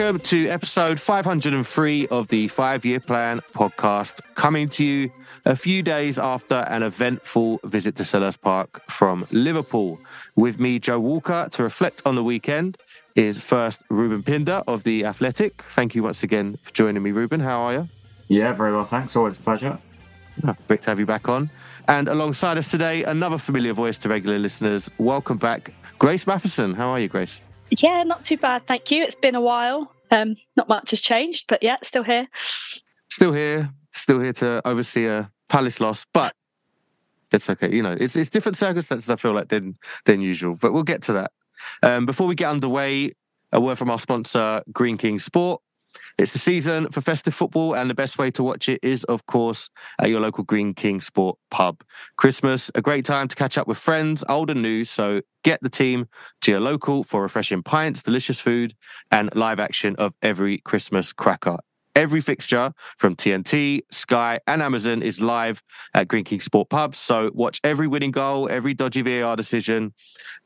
Welcome to episode 503 of the Five Year Plan podcast, coming to you a few days after an eventful visit to Selhurst Park from Liverpool. With me, Joe Walker, to reflect on the weekend is first Reuben Pinder of The Athletic. Thank you once again for joining me, Reuben. How are you? Yeah, very well, thanks. Always a pleasure. Oh, great to have you back on. And alongside us today, another familiar voice to regular listeners. Welcome back, Grace Mathieson. How are you, Grace? Yeah, not too bad, thank you. It's been a while. Um, not much has changed, but yeah, still here. Still here, still here to oversee a Palace loss, but it's okay. You know, it's it's different circumstances. I feel like than than usual, but we'll get to that. Um, before we get underway, a word from our sponsor, Greene King Sport. It's the season for festive football, and the best way to watch it is, of course, at your local Greene King Sport pub. Christmas, a great time to catch up with friends, old and new. So get the team to your local for refreshing pints, delicious food, and live action of every Christmas cracker. Every fixture from TNT, Sky, and Amazon is live at Greene King Sport Pub. So watch every winning goal, every dodgy VAR decision,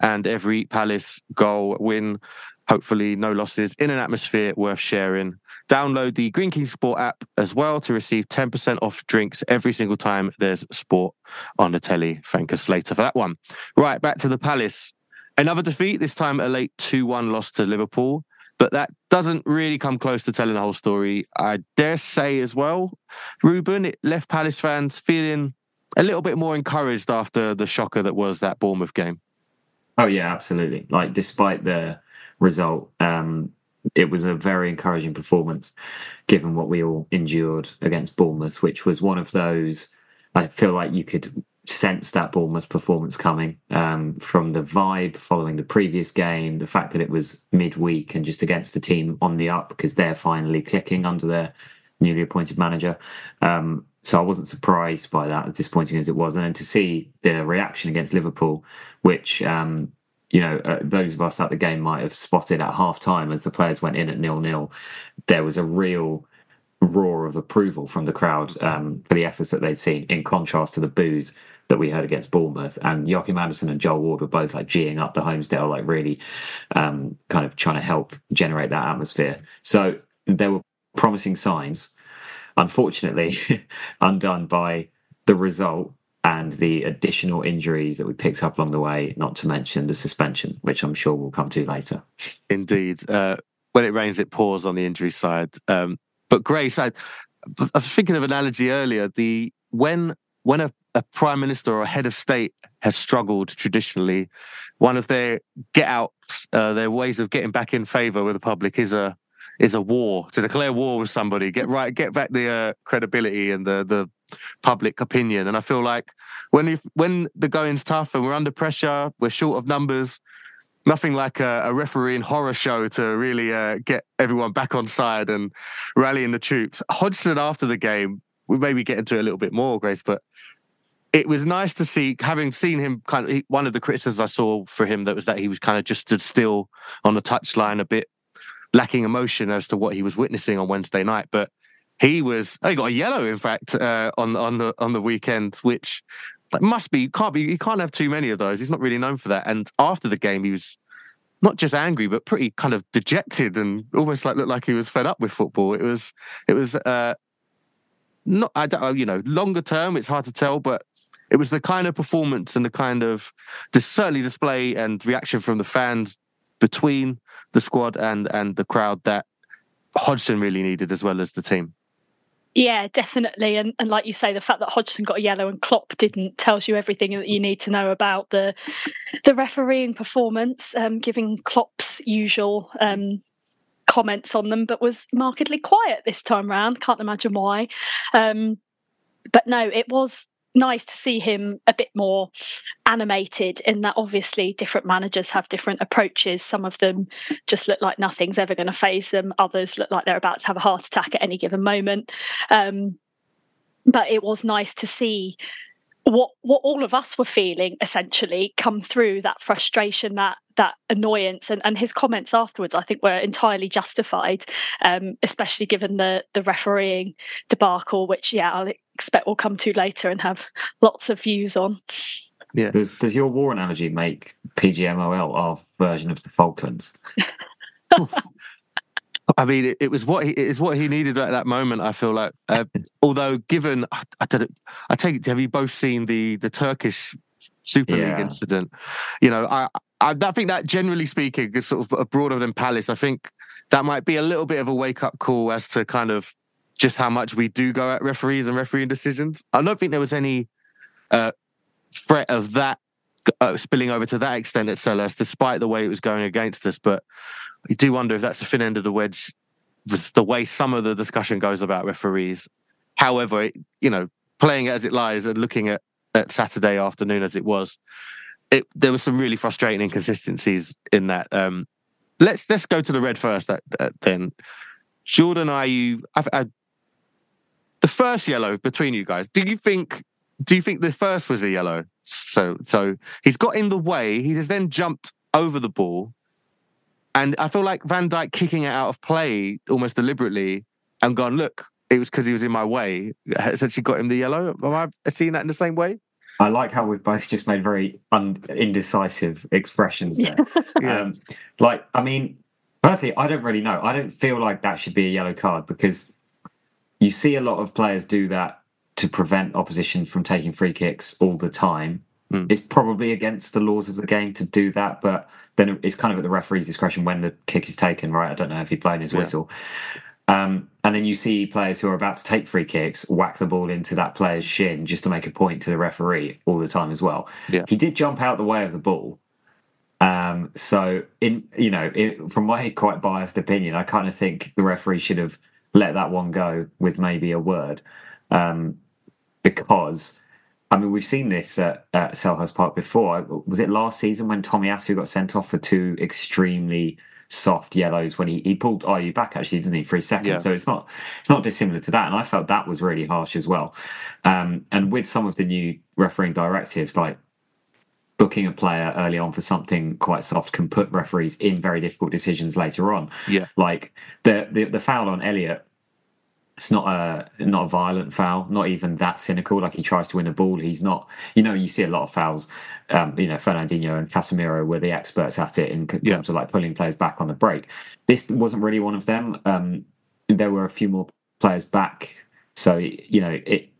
and every Palace goal win hopefully no losses in an atmosphere worth sharing. Download the Greene King Sport app as well to receive 10% off drinks every single time there's sport on the telly. Thank us later for that one. Right, back to the Palace. Another defeat, this time a late 2 1 loss to Liverpool. But that doesn't really come close to telling the whole story. I dare say as well, Reuben, it left Palace fans feeling a little bit more encouraged after the shocker that was that Bournemouth game. Oh yeah, absolutely. Like despite the result. Um, it was a very encouraging performance, given what we all endured against Bournemouth, which was one of those. I feel like you could sense that Bournemouth performance coming um, from the vibe following the previous game, the fact that it was midweek and just against the team on the up because they're finally clicking under their newly appointed manager. Um, so I wasn't surprised by that, as disappointing as it was, and then to see the reaction against Liverpool, which um, you know, uh, those of us at the game might have spotted at half time as the players went in at nil nil. There was a real roar of approval from the crowd um, for the efforts that they'd seen, in contrast to the boos that we heard against Bournemouth. And Joachim Andersen and Joel Ward were both like geeing up the Holmesdale, like really um, kind of trying to help generate that atmosphere. So there were promising signs. Unfortunately, undone by the result and the additional injuries that we picked up along the way, not to mention the suspension, which I'm sure we'll come to later. Indeed. Uh, when it rains, it pours on the injury side. Um, but Grace, I, I was thinking of an analogy earlier. The when when a, a prime minister or a head of state has struggled traditionally, one of their get outs, uh, their ways of getting back in favour with the public is a is a war to declare war with somebody, get right, get back the uh, credibility and the the public opinion. And I feel like when if, when the going's tough and we're under pressure, we're short of numbers. Nothing like a, a refereeing horror show to really uh, get everyone back on side and rallying the troops. Hodgson after the game, we maybe get into it a little bit more, Grace, but it was nice to see, having seen him kind of, one of the criticisms I saw for him that was that he was kind of just stood still on the touchline a bit, lacking emotion as to what he was witnessing on Wednesday night. But he was, he got a yellow, in fact, uh, on on the on the weekend, which must be can't be. He can't have too many of those. He's not really known for that. And after the game, he was not just angry, but pretty kind of dejected and almost like looked like he was fed up with football. It was it was uh, not I don't you know longer term. It's hard to tell, but it was the kind of performance and the kind of certainly display and reaction from the fans between the squad and and the crowd that Hodgson really needed as well as the team. Yeah, definitely. And, and like you say, the fact that Hodgson got a yellow and Klopp didn't tells you everything that you need to know about the the refereeing performance, um, giving Klopp's usual um, comments on them, but was markedly quiet this time round. Can't imagine why. Um, but no, it was nice to see him a bit more animated in that obviously different managers have different approaches. Some of them just look like nothing's ever going to faze them. Others look like they're about to have a heart attack at any given moment. Um, but it was nice to see what what all of us were feeling essentially come through that frustration that that annoyance and, and his comments afterwards I think were entirely justified um, especially given the the refereeing debacle which yeah I'll expect we'll come to later and have lots of views on yeah does, does your war analogy make PGMOL our version of the Falklands I mean, it, it, was what he it is what he needed at that moment. I feel like, uh, although given, I, I don't, I take it. Have you both seen the the Turkish Super yeah. League incident? You know, I, I, I think that generally speaking is sort of broader than Palace. I think that might be a little bit of a wake up call as to kind of just how much we do go at referees and refereeing decisions. I don't think there was any uh, threat of that uh, spilling over to that extent at Selhurst, despite the way it was going against us. But you do wonder if that's the thin end of the wedge with the way some of the discussion goes about referees. However, it, you know, playing it as it lies and looking at, at Saturday afternoon as it was, it, there were some really frustrating inconsistencies in that. Um, let's let's go to the red first. That, that then, Jordan, are you? I, I, the first yellow between you guys. Do you think? Do you think the first was a yellow? So so he's got in the way. He has then jumped over the ball and I feel like Van Dijk kicking it out of play almost deliberately and gone, look, it was because he was in my way, essentially got him the yellow. Am I seeing that in the same way? I like how we've both just made very un- indecisive expressions there. yeah. um, like, I mean, personally, I don't really know. I don't feel like that should be a yellow card because you see a lot of players do that to prevent opposition from taking free kicks all the time. Mm. It's probably against the laws of the game to do that, but then it's kind of at the referee's discretion when the kick is taken, right? I don't know if he's blown his yeah. whistle. Um, and then you see players who are about to take free kicks whack the ball into that player's shin just to make a point to the referee all the time as well. Yeah. He did jump out the way of the ball. Um, so, in you know, in, from my quite biased opinion, I kind of think the referee should have let that one go with maybe a word, um, because I mean, we've seen this at, at Selhurst Park before. Was it last season when Tomiyasu got sent off for two extremely soft yellows when he, he pulled Ayew back actually, didn't he, for a second? Yeah. So it's not it's not dissimilar to that. And I felt that was really harsh as well. Um, and with some of the new refereeing directives, like booking a player early on for something quite soft can put referees in very difficult decisions later on. Yeah. Like the the, the foul on Elliott it's not a not a violent foul, not even that cynical. Like he tries to win the ball, he's not. You know, you see a lot of fouls. Um, you know, Fernandinho and Casemiro were the experts at it in terms yeah. of like pulling players back on the break. This wasn't really one of them. Um, there were a few more players back, so you know it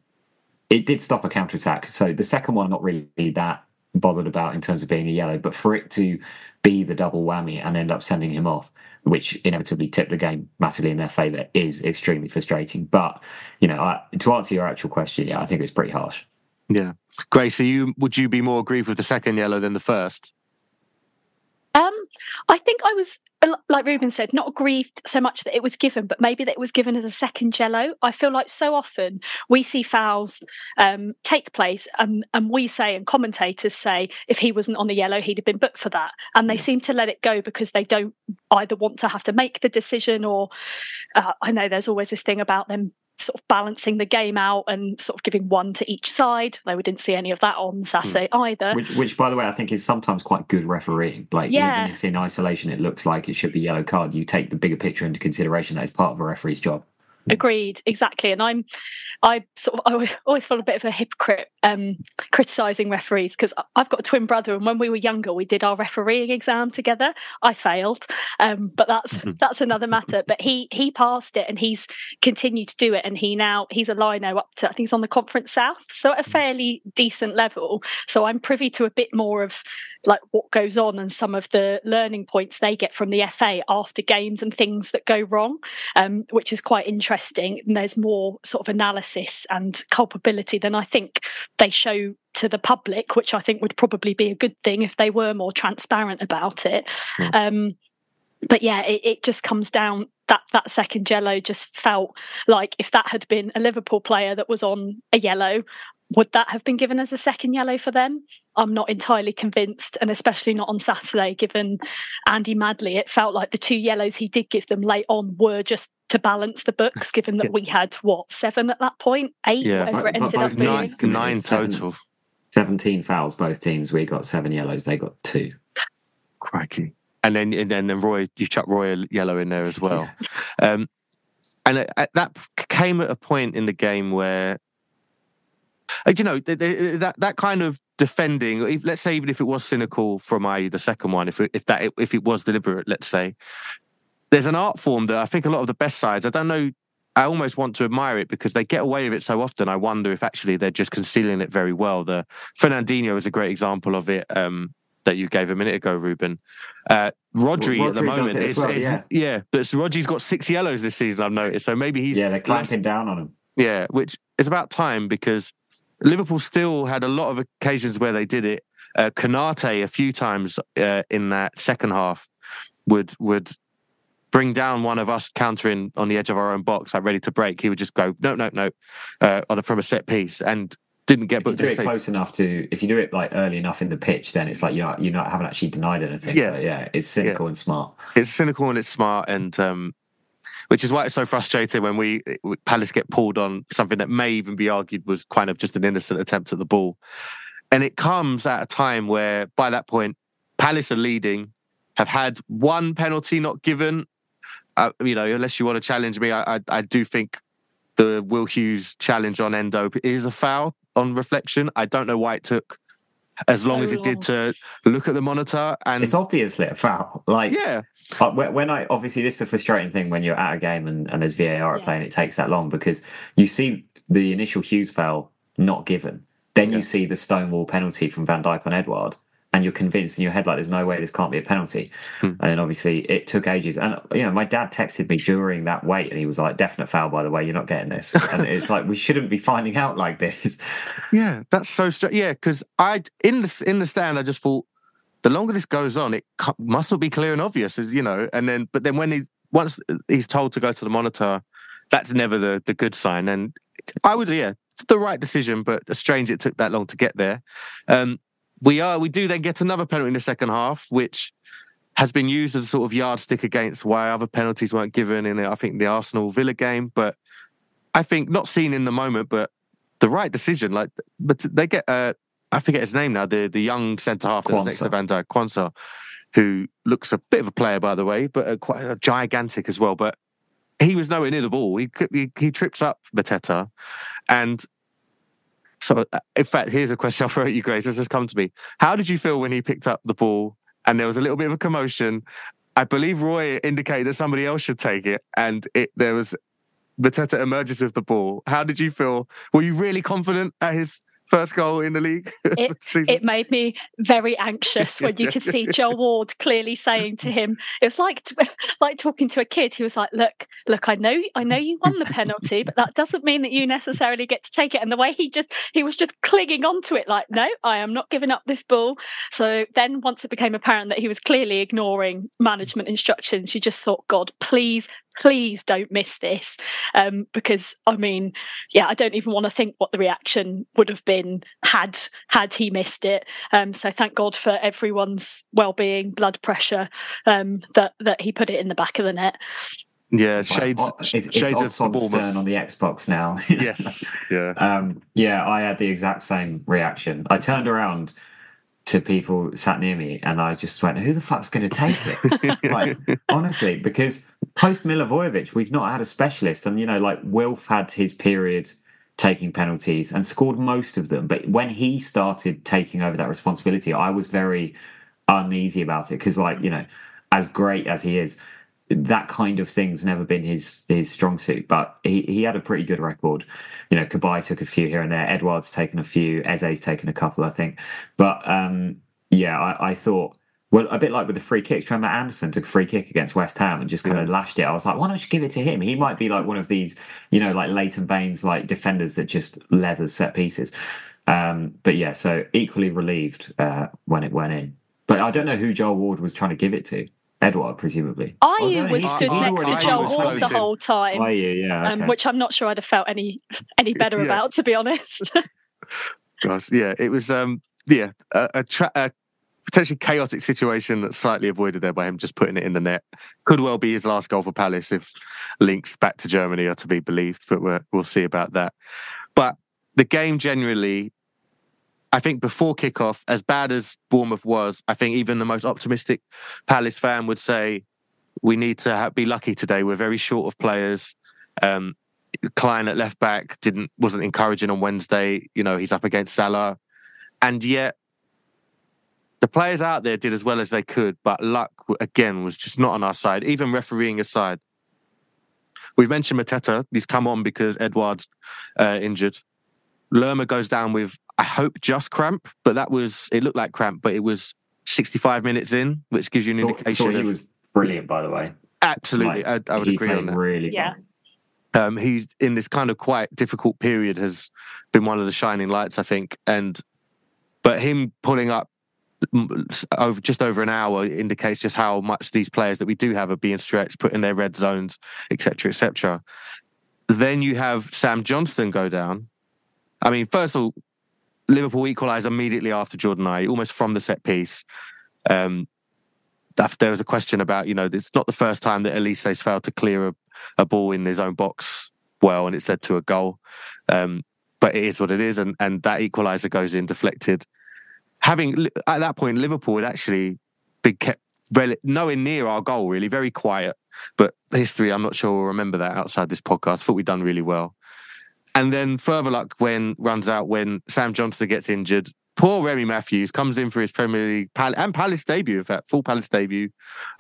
it did stop a counter attack. So the second one, I'm not really that bothered about in terms of being a yellow, but for it to be the double whammy and end up sending him off which inevitably tipped the game massively in their favour, is extremely frustrating. But you know, I, to answer your actual question, yeah, I think it's pretty harsh. Yeah, Grace, so you would you be more aggrieved with the second yellow than the first? Um, I think I was like Reuben said, not aggrieved so much that it was given, but maybe that it was given as a second yellow. I feel like so often we see fouls um, take place, and and we say, and commentators say, if he wasn't on the yellow, he'd have been booked for that, and they seem to let it go because they don't either want to have to make the decision, or uh, I know there's always this thing about them sort of balancing the game out and sort of giving one to each side. Though we didn't see any of that on Saturday mm. either. Which, which, by the way, I think is sometimes quite good refereeing. Like yeah. even if in isolation it looks like it should be yellow card, you take the bigger picture into consideration. That is part of a referee's job. Agreed, exactly. And I'm, I sort of, I always feel a bit of a hypocrite um, criticizing referees because I've got a twin brother, and when we were younger, we did our refereeing exam together. I failed, um, but that's that's another matter. But he he passed it, and he's continued to do it, and he now he's a lino up to I think he's on the Conference South, so at a fairly decent level. So I'm privy to a bit more of like what goes on and some of the learning points they get from the FA after games and things that go wrong, um, which is quite interesting. And there's more sort of analysis and culpability than I think they show to the public, which I think would probably be a good thing if they were more transparent about it. Mm. Um, but yeah, it, it, just comes down that that second yellow just felt like if that had been a Liverpool player that was on a yellow, would that have been given as a second yellow for them? I'm not entirely convinced, and especially not on Saturday, given Andy Madley. It felt like the two yellows he did give them late on were just to balance the books, given that we had what seven at that point, eight, Yeah. whatever it But- but ended up both being. Nine, teams committed nine seven. total. 17 fouls, both teams. We got seven yellows, they got two. Crikey. And then and then Roy, you chuck Roy a yellow in there as well. Um, and it- at that came at a point in the game where, uh, you know, th- th- that that kind of defending. if- Let's say even if it was cynical from I the second one, if it, if that if it was deliberate, let's say, there's an art form that I think a lot of the best sides. I don't know. I almost want to admire it because they get away with it so often. I wonder if actually they're just concealing it very well. The Fernandinho is a great example of it. Um, that you gave a minute ago, Reuben. Uh, Rodri, Well, at the moment, it as well, is- yeah. yeah, but Rodri's got six yellows this season. I've noticed, so maybe he's yeah, they're clamping down on him. yeah, which is about time because Liverpool still had a lot of occasions where they did it. Uh, Konaté a few times uh, in that second half would would bring down one of us countering on the edge of our own box, like ready to break. He would just go no, no, no, uh, on a, from a set piece and didn't get If you booked. do it close enough to, if you do it like early enough in the pitch, then it's like you're not, you're not haven't actually denied anything. Yeah. So, yeah, it's cynical and smart. it's cynical and it's smart and um which is why it's so frustrating when we Palace get pulled on something that may even be argued was kind of just an innocent attempt at the ball. And it comes at a time where by that point Palace are leading, have had one penalty not given. Uh, you know, unless you want to challenge me, I, I I do think the Will Hughes challenge on Endo is a foul on reflection. I don't know why it took as long So as it did to look at the monitor and It's obviously a foul. Like, yeah, Uh, when when I obviously this is a frustrating thing when you're at a game and, and there's VAR at play and it takes that long because you see the initial Hughes foul not given, then Yeah. you see the stonewall penalty from Van Dijk on Edouard, and you're convinced in your head like there's no way this can't be a penalty, Hmm. and then obviously it took ages. And you know my dad texted me during that wait and he was like, "Definite foul by the way, you're not getting this," and it's like we shouldn't be finding out like this. Yeah, that's so strange. Yeah, because I in the in the stand, I just thought the longer this goes on, it must not be clear and obvious, as you know. And then, but then when he once he's told to go to the monitor, that's never the the good sign. And I would, yeah, it's the right decision, but it's strange it took that long to get there. Um, we are we do then get another penalty in the second half, which has been used as a sort of yardstick against why other penalties weren't given in I think the Arsenal Villa game, but I think not seen in the moment, but the right decision. Like, but they get uh, I forget his name now. The the young centre half that's next to. Van Dijk, Quansah, who looks a bit of a player by the way, but uh, quite uh, gigantic as well. But he was nowhere near the ball. He he, he trips up Mateta, and so uh, in fact, here's a question I'll throw at you, Grace. It's just come to me. How did you feel when he picked up the ball and there was a little bit of a commotion? I believe Roy indicated that somebody else should take it, and it there was Mateta emerges with the ball. How did you feel? Were you really confident at his first goal in the league? It- it made me very anxious when you could see Joe Ward clearly saying to him, "It was like like talking to a kid." He was like, "Look, look, I know, I know you won the penalty, but that doesn't mean that you necessarily get to take it." And the way he just he was just clinging onto it, like, "No, I am not giving up this ball." So then, once it became apparent that he was clearly ignoring management instructions, you just thought, "God, please." Please don't miss this, um, because I mean, yeah, I don't even want to think what the reaction would have been had had he missed it. Um, so thank God for everyone's well-being, blood pressure, um, that that he put it in the back of the net. yeah, It's like, shades, oh, it's, it's shades of odds on Bournemouth. Stern on the Xbox now. Yes, yeah. Um, yeah, I had the exact same reaction. I turned around to people sat near me and I just went, who the fuck's going to take it? like, honestly, because post Milivojevic, we've not had a specialist. And, you know, like Wilf had his period taking penalties and scored most of them. But when he started taking over that responsibility, I was very uneasy about it because, like, you know, as great as he is, that kind of thing's never been his his strong suit, but he, he had a pretty good record. You know, Kabai took a few here and there. Edouard's taken a few. Eze's taken a couple, I think. But um, yeah, I, I thought well, a bit like with the free kicks. Remember Andersen took a free kick against West Ham and just kind of lashed it. I was like, why don't you give it to him? He might be like one of these, you know, like Leighton Baines like defenders that just leathers set pieces. Um, but yeah, so equally relieved uh, when it went in. But I don't know who Joel Ward was trying to give it to. Edouard, presumably. I Oh, no, was stood he'd next to already- Joel was Ward the whole time, Oh, yeah, yeah. um, which I'm not sure I'd have felt any any better Yeah. about, to be honest. Gosh, yeah, it was. Um, yeah, a, a, tra- a potentially chaotic situation that's slightly avoided there by him just putting it in the net. Could well be his last goal for Palace if links back to Germany are to be believed, but we will see about that. But the game generally, I think before kickoff, as bad as Bournemouth was, I think even the most optimistic Palace fan would say we need to be lucky today. We're very short of players. Um, Clyne at left back didn't wasn't encouraging on Wednesday. You know he's up against Salah, and yet the players out there did as well as they could, but luck again was just not on our side, even refereeing aside. We've mentioned Mateta. He's come on because Edouard's uh, injured. Lerma goes down with, I hope, just cramp, but that was, it looked like cramp, but it was 65 minutes in, which gives you an indication. he was brilliant, by the way. Absolutely. Like, I, I, would agree on that. Really yeah. Um, he's in this kind of quite difficult period has been one of the shining lights, I think. And, but him pulling up over just over an hour indicates just how much these players that we do have are being stretched, put in their red zones, etc., etc. Then you have Sam Johnstone go down. I mean, first of all, Liverpool equalise immediately after Jordan Ayew, almost from the set piece. Um, there was a question about, you know, it's not the first time that Olise's failed to clear a, a, ball in his own box well, and it's led to a goal. Um, but it is what it is, and and that equaliser goes in deflected having at that point Liverpool had actually been kept rel- nowhere near our goal, really, very quiet. But history, I'm not sure we'll remember that outside this podcast. I thought we'd done really well. And then further luck when runs out when Sam Johnstone gets injured. Poor Remy Matthews comes in for his Premier League Pal- and Palace debut, in fact, full Palace debut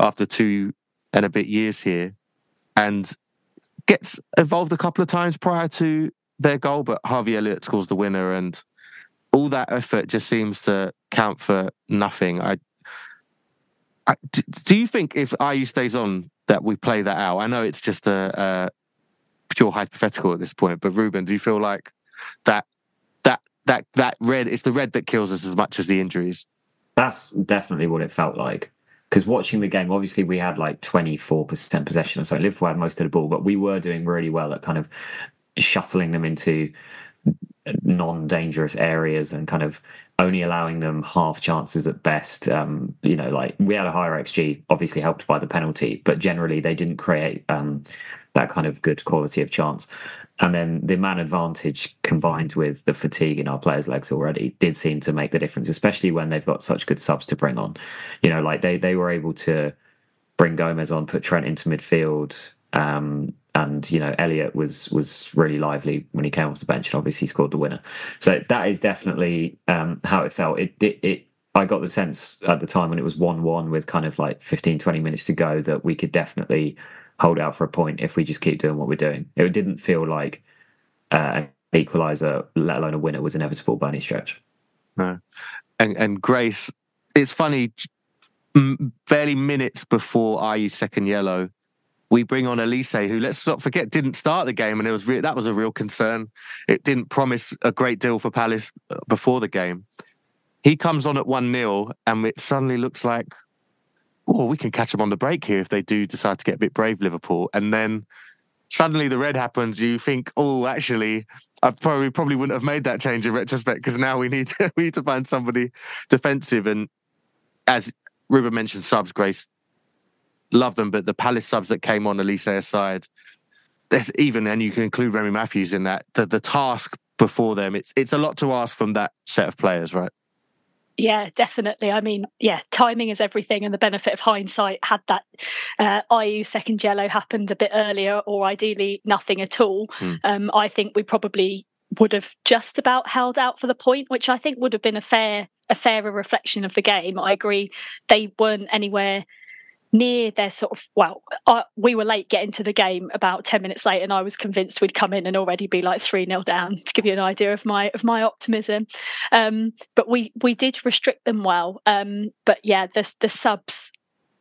after two and a bit years here, and gets involved a couple of times prior to their goal. But Harvey Elliott scores the winner, and all that effort just seems to count for nothing. I, I do you think if Ayew stays on that we play that out? I know it's just a, a pure hypothetical at this point, but Reuben, do you feel like that that that that red it's the red that kills us as much as the injuries? That's definitely what it felt like. Because watching the game, obviously we had like 24% possession or so. Liverpool had most of the ball, but we were doing really well at kind of shuttling them into non-dangerous areas and kind of only allowing them half chances at best. Um, you know, like we had a higher XG, obviously helped by the penalty, but generally they didn't create um, that kind of good quality of chance. And then the man advantage combined with the fatigue in our players' legs already did seem to make the difference, especially when they've got such good subs to bring on. You know, like they they were able to bring Gomez on, put Trent into midfield, um, and you know Elliott was was really lively when he came off the bench and obviously scored the winner. So that is definitely um, how it felt. It, it, it I got the sense at the time when it was one one with kind of like 15, 20 minutes to go that we could definitely hold out for a point if we just keep doing what we're doing. It didn't feel like uh, an equaliser, let alone a winner, was inevitable by any stretch. No, and and Grace, it's funny. Barely minutes before Ayew's second yellow, we bring on Olise, who let's not forget didn't start the game, and it was re- that was a real concern. It didn't promise a great deal for Palace uh, before the game. He comes on at one 0 and it suddenly looks like, oh, we can catch them on the break here if they do decide to get a bit brave, Liverpool. And then suddenly the red happens. You think, oh, actually, I probably probably wouldn't have made that change in retrospect because now we need to we need to find somebody defensive. And as Reuben mentioned, subs Grace love them, but the Palace subs that came on Olise aside, there's even, and you can include Remy Matthews in that, the, the task before them, it's it's a lot to ask from that set of players, right? Yeah, definitely. I mean, yeah, timing is everything, and the benefit of hindsight. Had that uh, Ayew second yellow happened a bit earlier, or ideally nothing at all, mm. um, I think we probably would have just about held out for the point, which I think would have been a fair, a fairer reflection of the game. I agree, they weren't anywhere near their sort of well uh, we were late getting to the game about 10 minutes late and i was convinced we'd come in and already be like 3 nil down to give you an idea of my of my optimism. Um, but we we did restrict them well. Um, but yeah the the subs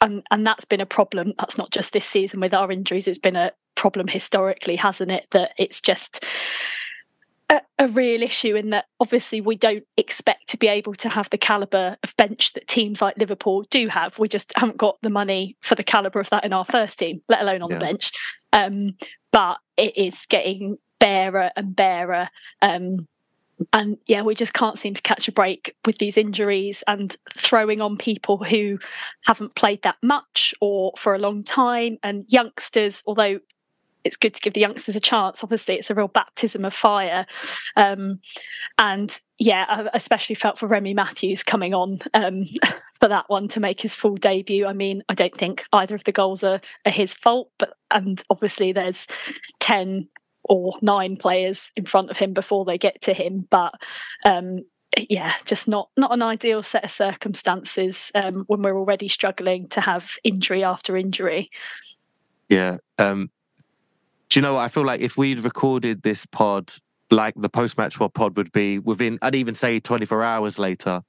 and and that's been a problem. That's not just this season with our injuries. It's been a problem historically hasn't it? That it's just a, a, real issue in that obviously we don't expect to be able to have the caliber of bench that teams like Liverpool do have. We just haven't got the money for the caliber of that in our first team, let alone on yeah. the bench. Um, but it is getting barer and barer. Um, and yeah, we just can't seem to catch a break with these injuries and throwing on people who haven't played that much or for a long time. And youngsters, although it's good to give the youngsters a chance, obviously it's a real baptism of fire. Um, and yeah, I especially felt for Remy Matthews coming on um, for that one to make his full debut. I mean, I don't think either of the goals are, are his fault, but and obviously there's 10 or nine players in front of him before they get to him. But um, yeah, just not not an ideal set of circumstances um, when we're already struggling to have injury after injury. Yeah. Um, do you know what? I feel like if we'd recorded this pod like the post match pod would be within, I'd even say 24 hours later,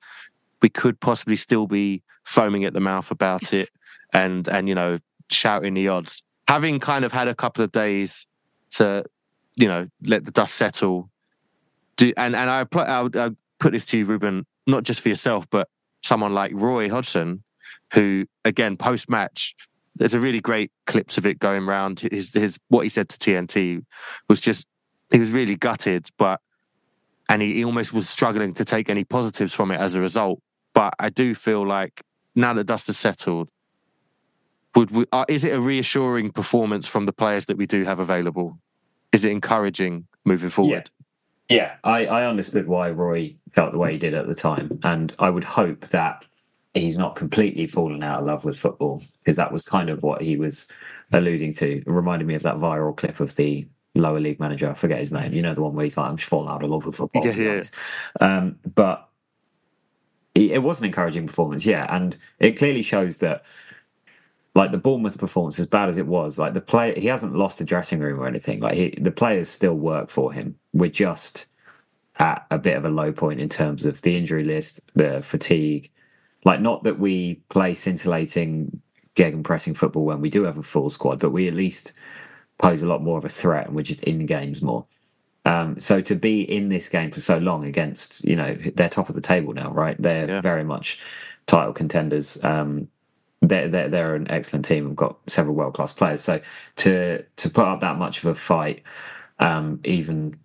we could possibly still be foaming at the mouth about it and, and, you know, shouting the odds. Having kind of had a couple of days to you know, let the dust settle. Do and and I I, I put this to you, Reuben, not just for yourself, but someone like Roy Hodgson, who again post match, there's a really great clips of it going around. His his what he said to TNT was just he was really gutted, but and he, he almost was struggling to take any positives from it as a result. But I do feel like now that dust has settled, would we, uh, is it a reassuring performance from the players that we do have available? is it encouraging moving forward? Yeah, yeah. I, I understood why Roy felt the way he did at the time, and I would hope that he's not completely fallen out of love with football because that was kind of what he was alluding to. It reminded me of that viral clip of the lower league manager. I forget his name. You know the one where he's like, "I'm just falling out of love with football." Yeah, yeah. Um, but it was an encouraging performance, yeah, and it clearly shows that like the Bournemouth performance, as bad as it was, like the player, he hasn't lost the dressing room or anything. Like he, the players still work for him. We're just at a bit of a low point in terms of the injury list, the fatigue. Like not that we play scintillating gegenpressing football when we do have a full squad, but we at least pose a lot more of a threat, and we're just in games more. Um, so to be in this game for so long against, you know, they're top of the table now, right? They're yeah. very much title contenders. Um, they're, they're, they're an excellent team. We've got several world class players. So to to put up that much of a fight, um, even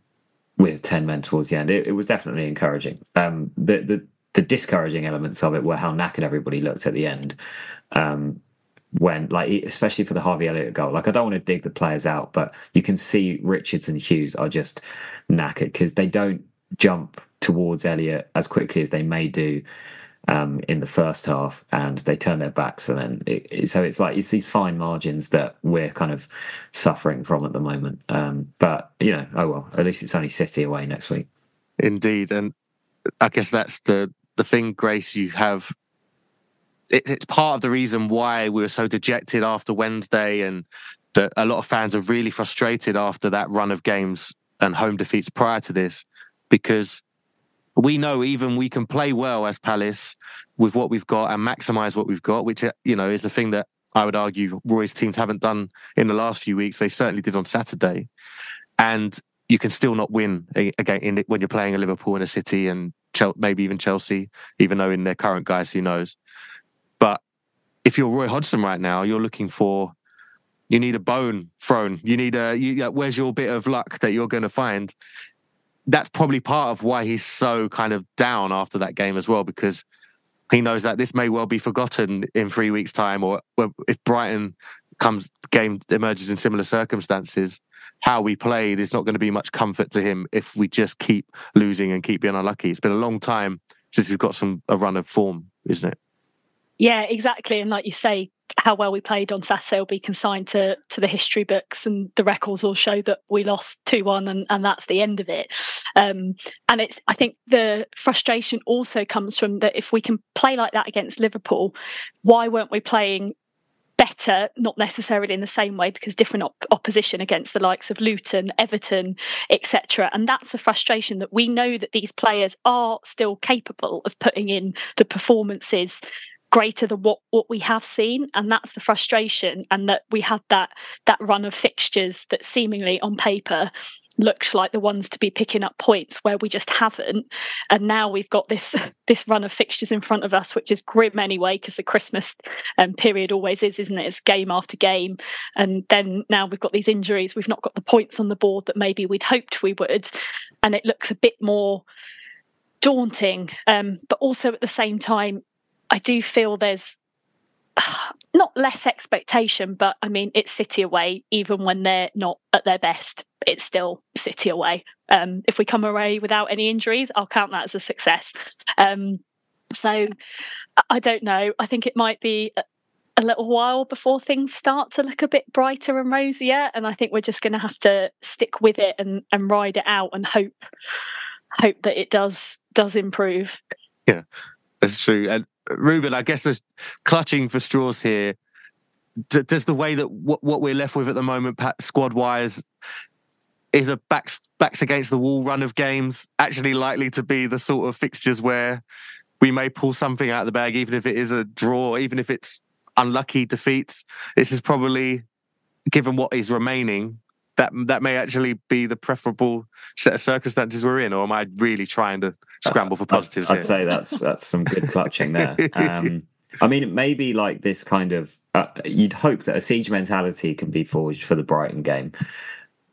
with ten men towards the end, it, it was definitely encouraging. Um, the, the the discouraging elements of it were how knackered everybody looked at the end. Um, when like especially for the Harvey Elliott goal, like I don't want to dig the players out, but you can see Richards and Hughes are just knackered because they don't jump towards Elliott as quickly as they may do um, in the first half, and they turn their backs, and then it, it, so it's like it's these fine margins that we're kind of suffering from at the moment. Um, but you know, oh well, at least it's only City away next week. Indeed, and I guess that's the the thing, Grace. You have it, it's part of the reason why we were so dejected after Wednesday, and that a lot of fans are really frustrated after that run of games and home defeats prior to this, because we know even we can play well as Palace with what we've got and maximize what we've got, which uh, you know is a thing that I would argue Roy's teams haven't done in the last few weeks. They certainly did on Saturday, and you can still not win again when you're playing a Liverpool and a City and maybe even Chelsea, even though in their current guise, who knows? But if you're Roy Hodgson right now, you're looking for you need a bone thrown. You need a you, where's your bit of luck that you're going to find? that's probably part of why he's so kind of down after that game as well, because he knows that this may well be forgotten in three weeks' time, or if Brighton comes game emerges in similar circumstances, how we played is not going to be much comfort to him if we just keep losing and keep being unlucky. It's been a long time since we've got some a run of form, isn't it? Yeah, exactly. And like you say, how well we played on Saturday will be consigned to to the history books, and the records will show that we lost two one, and and that's the end of it. Um, and it's I think the frustration also comes from that if we can play like that against Liverpool, why weren't we playing better, not necessarily in the same way because different op- opposition against the likes of Luton, Everton, etc. And that's the frustration that we know that these players are still capable of putting in the performances greater than what what we have seen and that's the frustration and that we had that that run of fixtures that seemingly on paper looked like the ones to be picking up points where we just haven't. And now we've got this this run of fixtures in front of us which is grim anyway because the christmas um, period always is isn't it? It's game after game. And then now we've got these injuries. We've not got the points on the board that maybe we'd hoped we would. And it looks a bit more daunting. Um, but also at the same time i do feel there's not less expectation, but I mean, it's City away, even when they're not at their best. It's still City away. Um, if we come away without any injuries, I'll count that as a success. Um, so I don't know. I think it might be a, little while before things start to look a bit brighter and rosier, and I think we're just going to have to stick with it and, and ride it out and hope hope that it does does improve. Yeah, that's true. And uh, Reuben, I guess there's clutching for straws here. D- does the way that what, what we're left with at the moment, squad wise, is a backs backs against the wall run of games actually likely to be the sort of fixtures where we may pull something out of the bag, even if it is a draw, even if it's unlucky defeats. This is probably, given what is remaining, that that may actually be the preferable set of circumstances we're in, or am I really trying to scramble for positives? I'd, I'd say that's that's some good clutching there. Um, I mean, maybe like this kind of uh, you'd hope that a siege mentality can be forged for the Brighton game,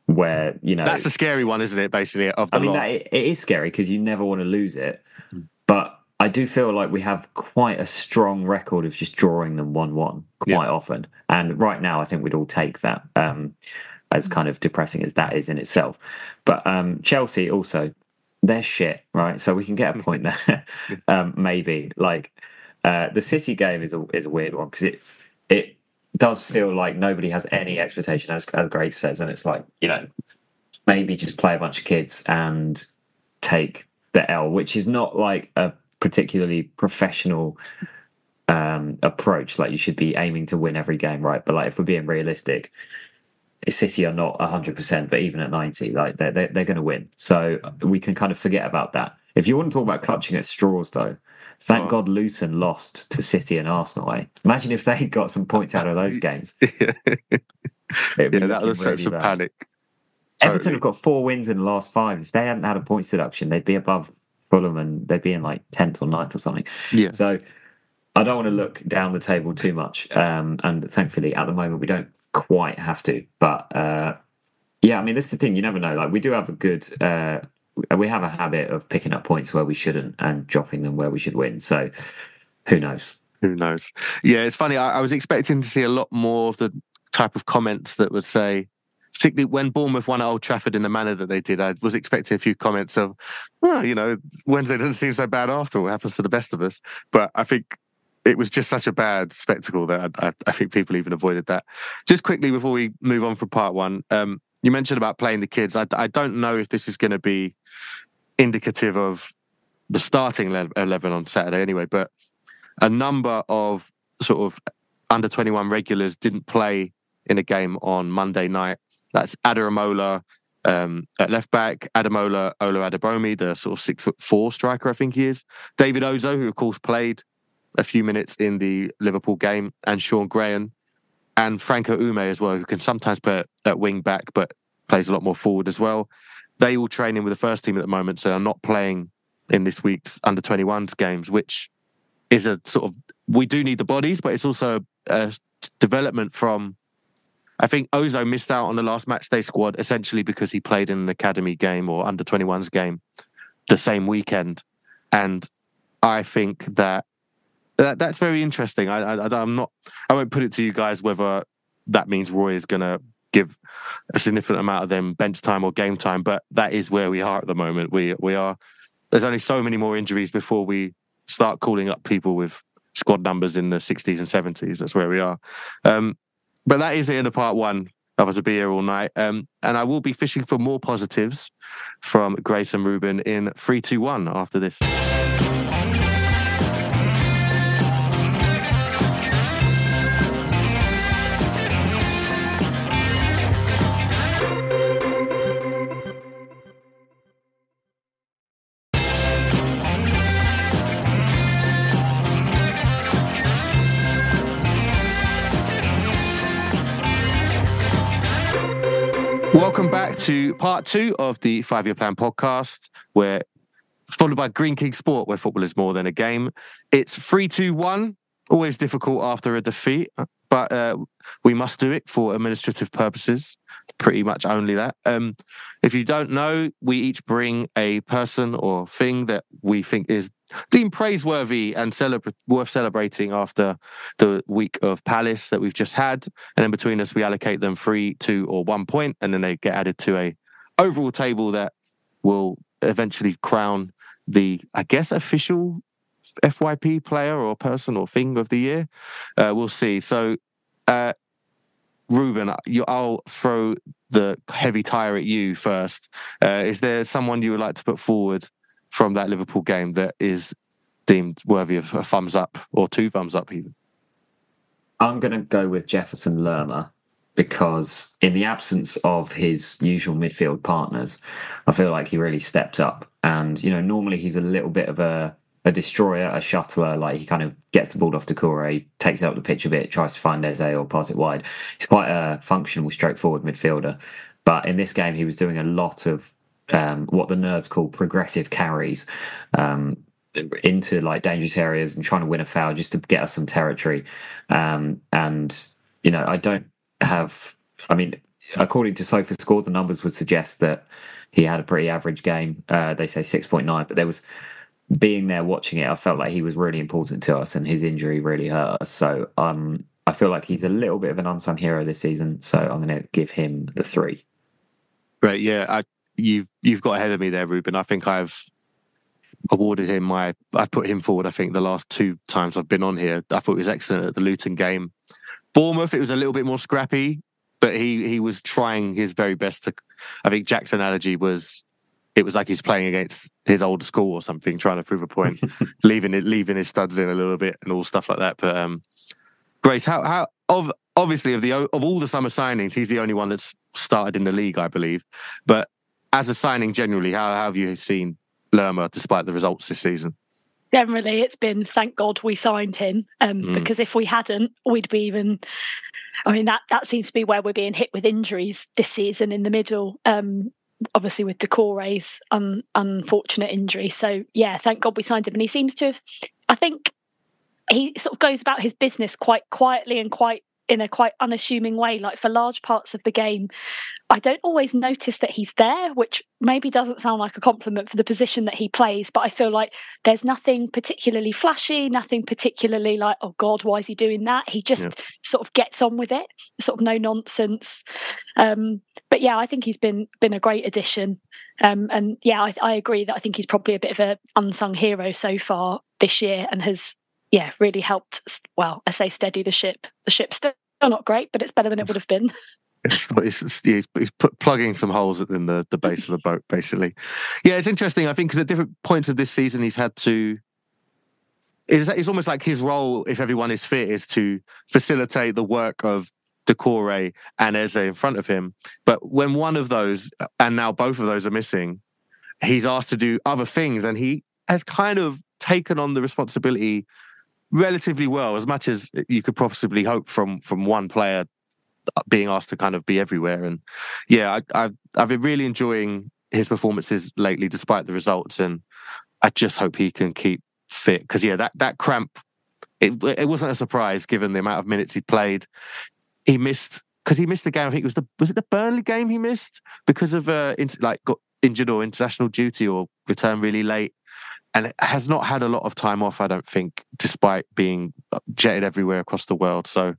where you know that's the scary one, isn't it? Basically, of the I mean, that, it, it is scary because you never want to lose it, hmm. but I do feel like we have quite a strong record of just drawing them one-one quite yeah. often, and right now I think we'd all take that. Um, as kind of depressing as that is in itself. But um, Chelsea also, they're shit, right? So we can get a point there, um, maybe. Like uh, the City game is a is a weird one because it it does feel like nobody has any expectation, as, as Grace says, and it's like you know maybe just play a bunch of kids and take the L, which is not like a particularly professional um, approach. Like you should be aiming to win every game, right? But like if we're being realistic, City are not 100%, but even at 90, like they're, they're, they're going to win. So we can kind of forget about that. If you want to talk about clutching at straws, though, thank oh. God Luton lost to City and Arsenal. Eh? Imagine if they got some points out of those games. yeah, that would set some panic. Totally. Everton have got four wins in the last five. If they hadn't had a points deduction, they'd be above Fulham and they'd be in like 10th or 9th or something. Yeah. So I don't want to look down the table too much. Um, and thankfully, at the moment, we don't quite have to. But uh, yeah, I mean, this is the thing. You never know. Like we do have a good. Uh, we have a habit of picking up points where we shouldn't and dropping them where we should win. So who knows? Who knows? Yeah, it's funny. I, I was expecting to see a lot more of the type of comments that would say, particularly when Bournemouth won at Old Trafford in the manner that they did, I was expecting a few comments of, well, you know, Wednesday doesn't seem so bad after all. It happens to the best of us. But I think it was just such a bad spectacle that I, I, think people even avoided that. Just quickly before we move on from part one, um, you mentioned about playing the kids. I, I don't know if this is going to be indicative of the starting 11 on Saturday anyway, but a number of sort of under 21 regulars didn't play in a game on Monday night. That's Ademola um, at left back, Ademola Ola-Adebomi, the sort of six foot four striker, I think he is. David Ozoh, who of course played a few minutes in the Liverpool game, and Sean Grehan and Franco Umeh as well, who can sometimes play at wing back but plays a lot more forward as well. They all train in with the first team at the moment, so are not playing in this week's under 21s games, which is a sort of we do need the bodies, but it's also a development from. I think Ozoh missed out on the last match day squad essentially because he played in an academy game or under 21s game the same weekend. And I think that that, that's very interesting. I, I, I'm not. I won't put it to you guys whether that means Roy is going to give a significant amount of them bench time or game time, but that is where we are at the moment. We we are. There's only so many more injuries before we start calling up people with squad numbers in the 60s and 70s. That's where we are. Um, but that is it in the part one of us will be here all night. Um, and I will be fishing for more positives from Grace and Reuben in three, two, one after this. To part two of the Five Year Plan podcast, where followed by Greene King Sport, where football is more than a game. It's 3 2 1, always difficult after a defeat, but uh, we must do it for administrative purposes. Pretty much only that. Um, if you don't know, we each bring a person or thing that we think is deemed praiseworthy and celebra- worth celebrating after the week of Palace that we've just had. And then between us, we allocate them three, two, or one point, and then they get added to a overall table that will eventually crown the, I guess, official FYP player or person or thing of the year. Uh, we'll see. So, uh, Reuben, you, I'll throw the heavy tire at you first. Uh, is there someone you would like to put forward from that Liverpool game that is deemed worthy of a thumbs up or two thumbs up, even? I'm going to go with Jefferson Lerma because, in the absence of his usual midfield partners, I feel like he really stepped up. And, you know, normally he's a little bit of a a destroyer, a shuttler. Like he kind of gets the ball off to Doucouré, takes it up the pitch a bit, tries to find Eze or pass it wide. He's quite a functional, straightforward midfielder. But in this game, he was doing a lot of um, what the nerds call progressive carries um, into like dangerous areas and trying to win a foul just to get us some territory. Um, and you know, I don't have. I mean, according to SofaScore, the numbers would suggest that he had a pretty average game. Uh, they say six point nine, but there was being there watching it, I felt like he was really important to us, and his injury really hurt us. So um, I feel like he's a little bit of an unsung hero this season. So I'm going to give him the three. Great, yeah, I, you've you've got ahead of me there, Reuben. I think I've awarded him my. I've put him forward. I think the last two times I've been on here, I thought he was excellent at the Luton game. Bournemouth, it was a little bit more scrappy, but he he was trying his very best to. I think Jack's analogy was it was like he's playing against his old school or something, trying to prove a point, leaving it, leaving his studs in a little bit and all stuff like that. But um, Grace, how how of obviously of the of all the summer signings, he's the only one that's started in the league, I believe. But as a signing generally, how, how have you seen Lerma despite the results this season? Generally, it's been thank God we signed him um, mm. because if we hadn't, we'd be even. I mean that that seems to be where we're being hit with injuries this season in the middle. Um, obviously with Doucouré's un, unfortunate injury. So yeah, thank God we signed him, and he seems to have. I think he sort of goes about his business quite quietly and quite in a quite unassuming way. Like for large parts of the game, I don't always notice that he's there, which maybe doesn't sound like a compliment for the position that he plays, but I feel like there's nothing particularly flashy, nothing particularly like, oh God, why is he doing that? He just yeah. sort of gets on with it, sort of no nonsense. Um, but yeah, I think he's been been a great addition. Um, and yeah, I, I agree that I think he's probably a bit of an unsung hero so far this year and has yeah, really helped. Well, I say steady the ship. The ship's still not great, but it's better than it would have been. It's, it's, he's, he's put, plugging some holes in the, the base of the boat, basically. Yeah, it's interesting. I think because at different points of this season, he's had to. It's, it's almost like his role, if everyone is fit, is to facilitate the work of Doucouré and Eze in front of him. But when one of those, and now both of those are missing, he's asked to do other things, and he has kind of taken on the responsibility relatively well, as much as you could possibly hope from from one player being asked to kind of be everywhere. And yeah, I, I've I've been really enjoying his performances lately, despite the results. And I just hope he can keep fit because yeah, that that cramp. It, it wasn't a surprise given the amount of minutes he played. He missed because he missed the game. I think it was the was it the Burnley game he missed because of uh like got injured or international duty or returned really late and has not had a lot of time off, I don't think, despite being jetted everywhere across the world. So,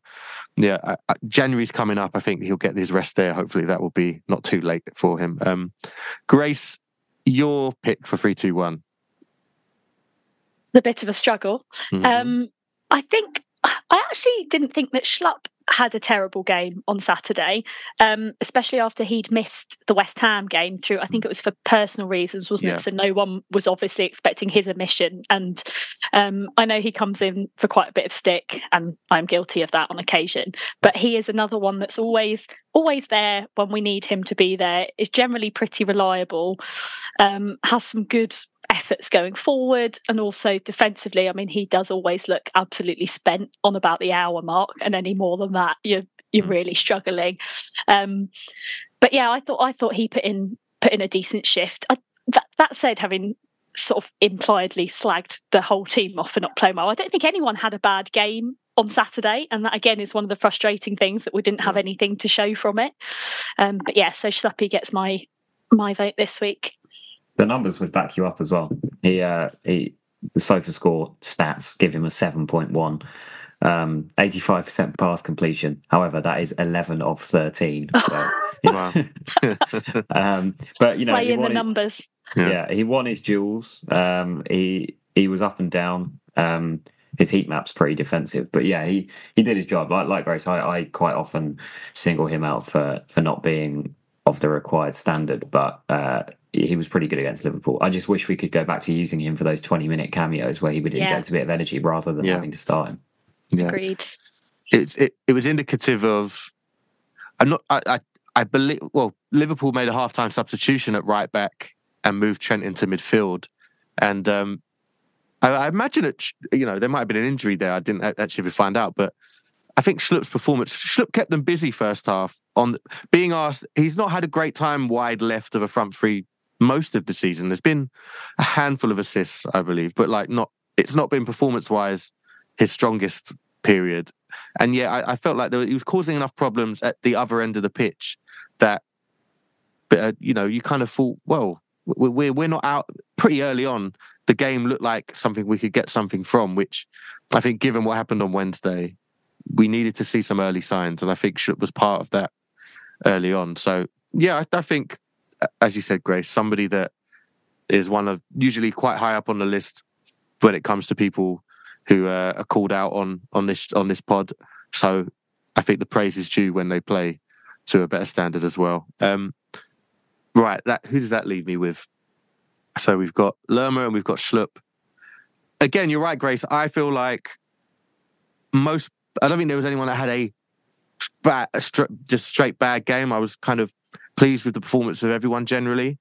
yeah, January's coming up. I think he'll get his rest there. Hopefully, that will be not too late for him. Um, Grace, your pick for three, two, one. A bit of a struggle. Mm-hmm. Um, I think I actually didn't think that Schlupp had a terrible game on Saturday, um, especially after he'd missed the West Ham game through, I think it was for personal reasons, wasn't yeah. it? So no one was obviously expecting his omission. And um, I know he comes in for quite a bit of stick, and I'm guilty of that on occasion. But he is another one that's always, always there when we need him to be there, is generally pretty reliable, um, has some good efforts going forward and also defensively. I mean, he does always look absolutely spent on about the hour mark, and any more than that, you're you're mm. really struggling. Um, but yeah, I thought I thought he put in put in a decent shift. I, that, that said, having sort of impliedly slagged the whole team off for not playing well, I don't think anyone had a bad game on Saturday, and that again is one of the frustrating things that we didn't have anything to show from it. Um, but yeah, so Schluppy gets my my vote this week. The numbers would back you up as well. He uh, he the sofa score stats give him a seven point one. Um, 85% pass completion. However, that is 11 of 13. So, Wow. um, but you know, Play he in the his- numbers. Yeah. yeah. he won his duels. Um, he he was up and down. Um, his heat map's pretty defensive, but yeah, he he did his job. Like like Grace, I, I quite often single him out for for not being of the required standard, but uh, he was pretty good against Liverpool. I just wish we could go back to using him for those twenty minute cameos where he would Yeah. inject a bit of energy rather than Yeah. having to start him. Yeah. Agreed. it's it, it was indicative of I'm not I, I I believe well Liverpool made a halftime substitution at right back and moved Trent into midfield and um I, I imagine it you know there might have been an injury there I didn't a- actually find out but I think Schlupp's performance Schlupp kept them busy first half on being asked he's not had a great time wide left of a front three most of the season there's been a handful of assists I believe but like not it's not been performance wise his strongest period and yeah, I, I felt like there, he was causing enough problems at the other end of the pitch that, but uh, you know, you kind of thought, well, we- we're we're not out pretty early on. The game looked like something we could get something from, which I think, given what happened on Wednesday, we needed to see some early signs, and I think Schlupp was part of that early on. So yeah, I, I think, as you said, Grace, somebody that is one of usually quite high up on the list when it comes to people who uh, are called out on on this on this pod. So I think the praise is due when they play to a better standard as well. Um, right, that who does that leave me with? So we've got Lerma and we've got Schlupp. Again, you're right, Grace. I feel like most. I don't think there was anyone that had a, bad, a str- just straight bad game. I was kind of pleased with the performance of everyone generally.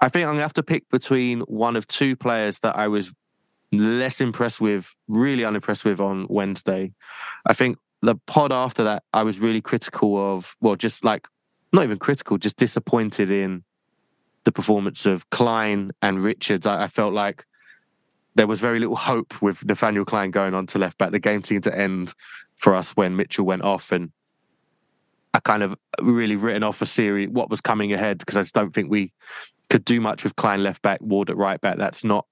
I think I'm gonna have to pick between one of two players that I was less impressed with, really unimpressed with on Wednesday. I think the pod after that, I was really critical of, well, just like not even critical, just disappointed in the performance of Clyne and Richards. I, I felt like there was very little hope with Nathaniel Clyne going on to left back. The game seemed to end for us when Mitchell went off, and I kind of really written off a series what was coming ahead because I just don't think we could do much with Clyne left back, Ward at right back. That's not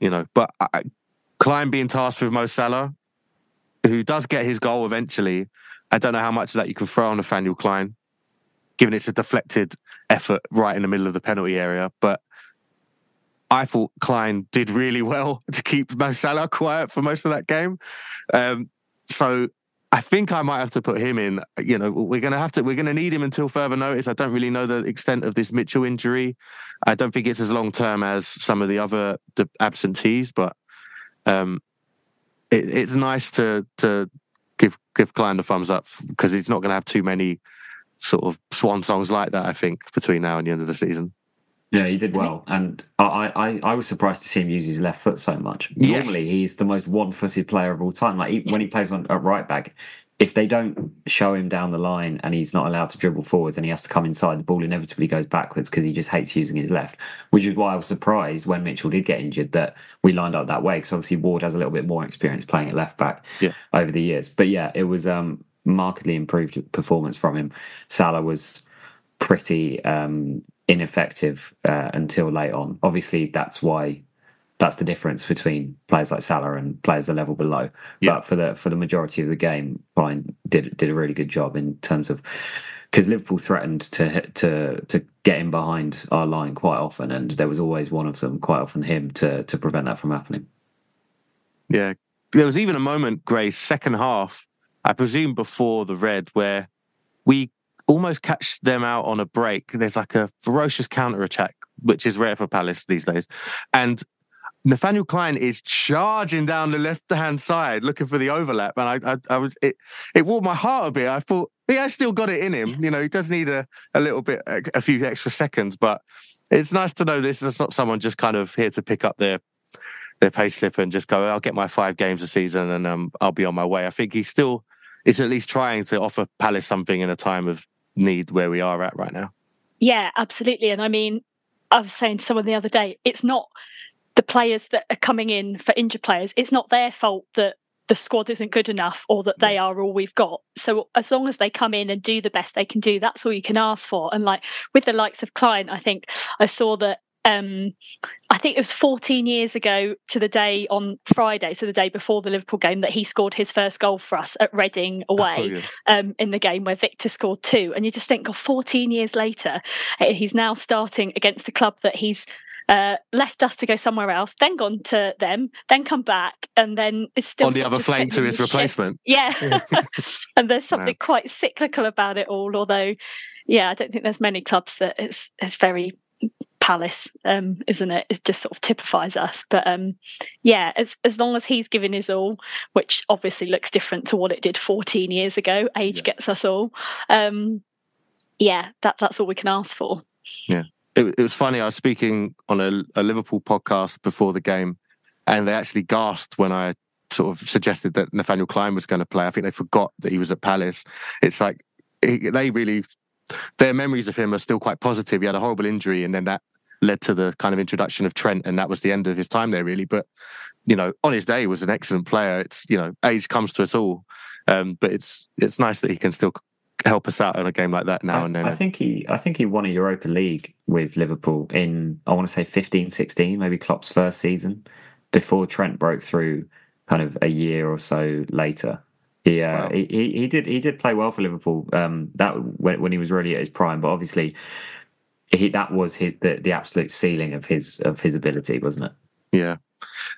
you know. But I, Clyne being tasked with Mo Salah, who does get his goal eventually, I don't know how much of that you can throw on Nathaniel Clyne, given it's a deflected effort right in the middle of the penalty area. But I thought Clyne did really well to keep Mo Salah quiet for most of that game. Um, so I think I might have to put him in. You know, we're going to have to, we're going to need him until further notice. I don't really know the extent of this Mitchell injury. I don't think it's as long term as some of the other the absentees, but um, it, it's nice to to give give Clyne the thumbs up because he's not going to have too many sort of swan songs like that. I think between now and the end of the season. Yeah, he did well, and I, I, I was surprised to see him use his left foot so much. Yes. Normally, he's the most one-footed player of all time. Like he, when he plays on at right back, if they don't show him down the line and he's not allowed to dribble forwards and he has to come inside, the ball inevitably goes backwards because he just hates using his left. Which is why I was surprised when Mitchell did get injured that we lined up that way because obviously Ward has a little bit more experience playing at left back Yeah. over the years. But yeah, it was um markedly improved performance from him. Salah was pretty um, ineffective uh, until late on. Obviously, that's why that's the difference between players like Salah and players the level below. Yeah. But for the for the majority of the game, Clyne did did a really good job in terms of because Liverpool threatened to hit, to to get in behind our line quite often, and there was always one of them, quite often him, to to prevent that from happening. Yeah. There was even a moment, Grace, second half, I presume before the red, where we almost catch them out on a break. There's like a ferocious counter attack, which is rare for Palace these days. And Nathaniel Clyne is charging down the left hand side looking for the overlap. And I, I, I was, it, it warmed my heart a bit. I thought he has still got it in him. You know, he does need a, a little bit, a, a few extra seconds, but it's nice to know this is not someone just kind of here to pick up their their pay slip and just go, I'll get my five games a season and um, I'll be on my way. I think he still is at least trying to offer Palace something in a time of need where we are at right now. Yeah, absolutely. And I mean, I was saying to someone the other day, it's not the players that are coming in for injured players, it's not their fault that the squad isn't good enough or that they are all we've got. So as long as they come in and do the best they can do, that's all you can ask for. And like with the likes of Clyne, I think I saw that um, I think it was 14 years ago to the day on Friday, so the day before the Liverpool game, that he scored his first goal for us at Reading oh, away oh, yeah. um, in the game where Victor scored two. And you just think, oh, 14 years later, eh, he's now starting against the club that he's uh, left us to go somewhere else, then gone to them, then come back, and then it's still on the other flank to his replacement. Yeah, and there's something quite cyclical about it all. Although, yeah, I don't think there's many clubs that it's it's very Palace, um, isn't it? It just sort of typifies us. But um, yeah, as as long as he's giving his all, which obviously looks different to what it did 14 years ago. Age yeah. gets us all. Um, yeah, that that's all we can ask for. Yeah it, it was funny. I was speaking on a, a Liverpool podcast before the game, and they actually gasped when I sort of suggested that Nathaniel Clyne was going to play. I think they forgot that he was at Palace. It's like they really their memories of him are still quite positive. He had a horrible injury, and then that led to the kind of introduction of Trent, and that was the end of his time there, really. But you know, on his day, he was an excellent player. It's you know, age comes to us all, um, but it's it's nice that he can still help us out in a game like that now I, and then. I think he I think he won a Europa League with Liverpool in I want to say 15 16 maybe Klopp's first season before Trent broke through kind of a year or so later. He, uh, wow. he, he did he did play well for Liverpool um, that when, when he was really at his prime but obviously he that was his, the, the absolute ceiling of his of his ability wasn't it yeah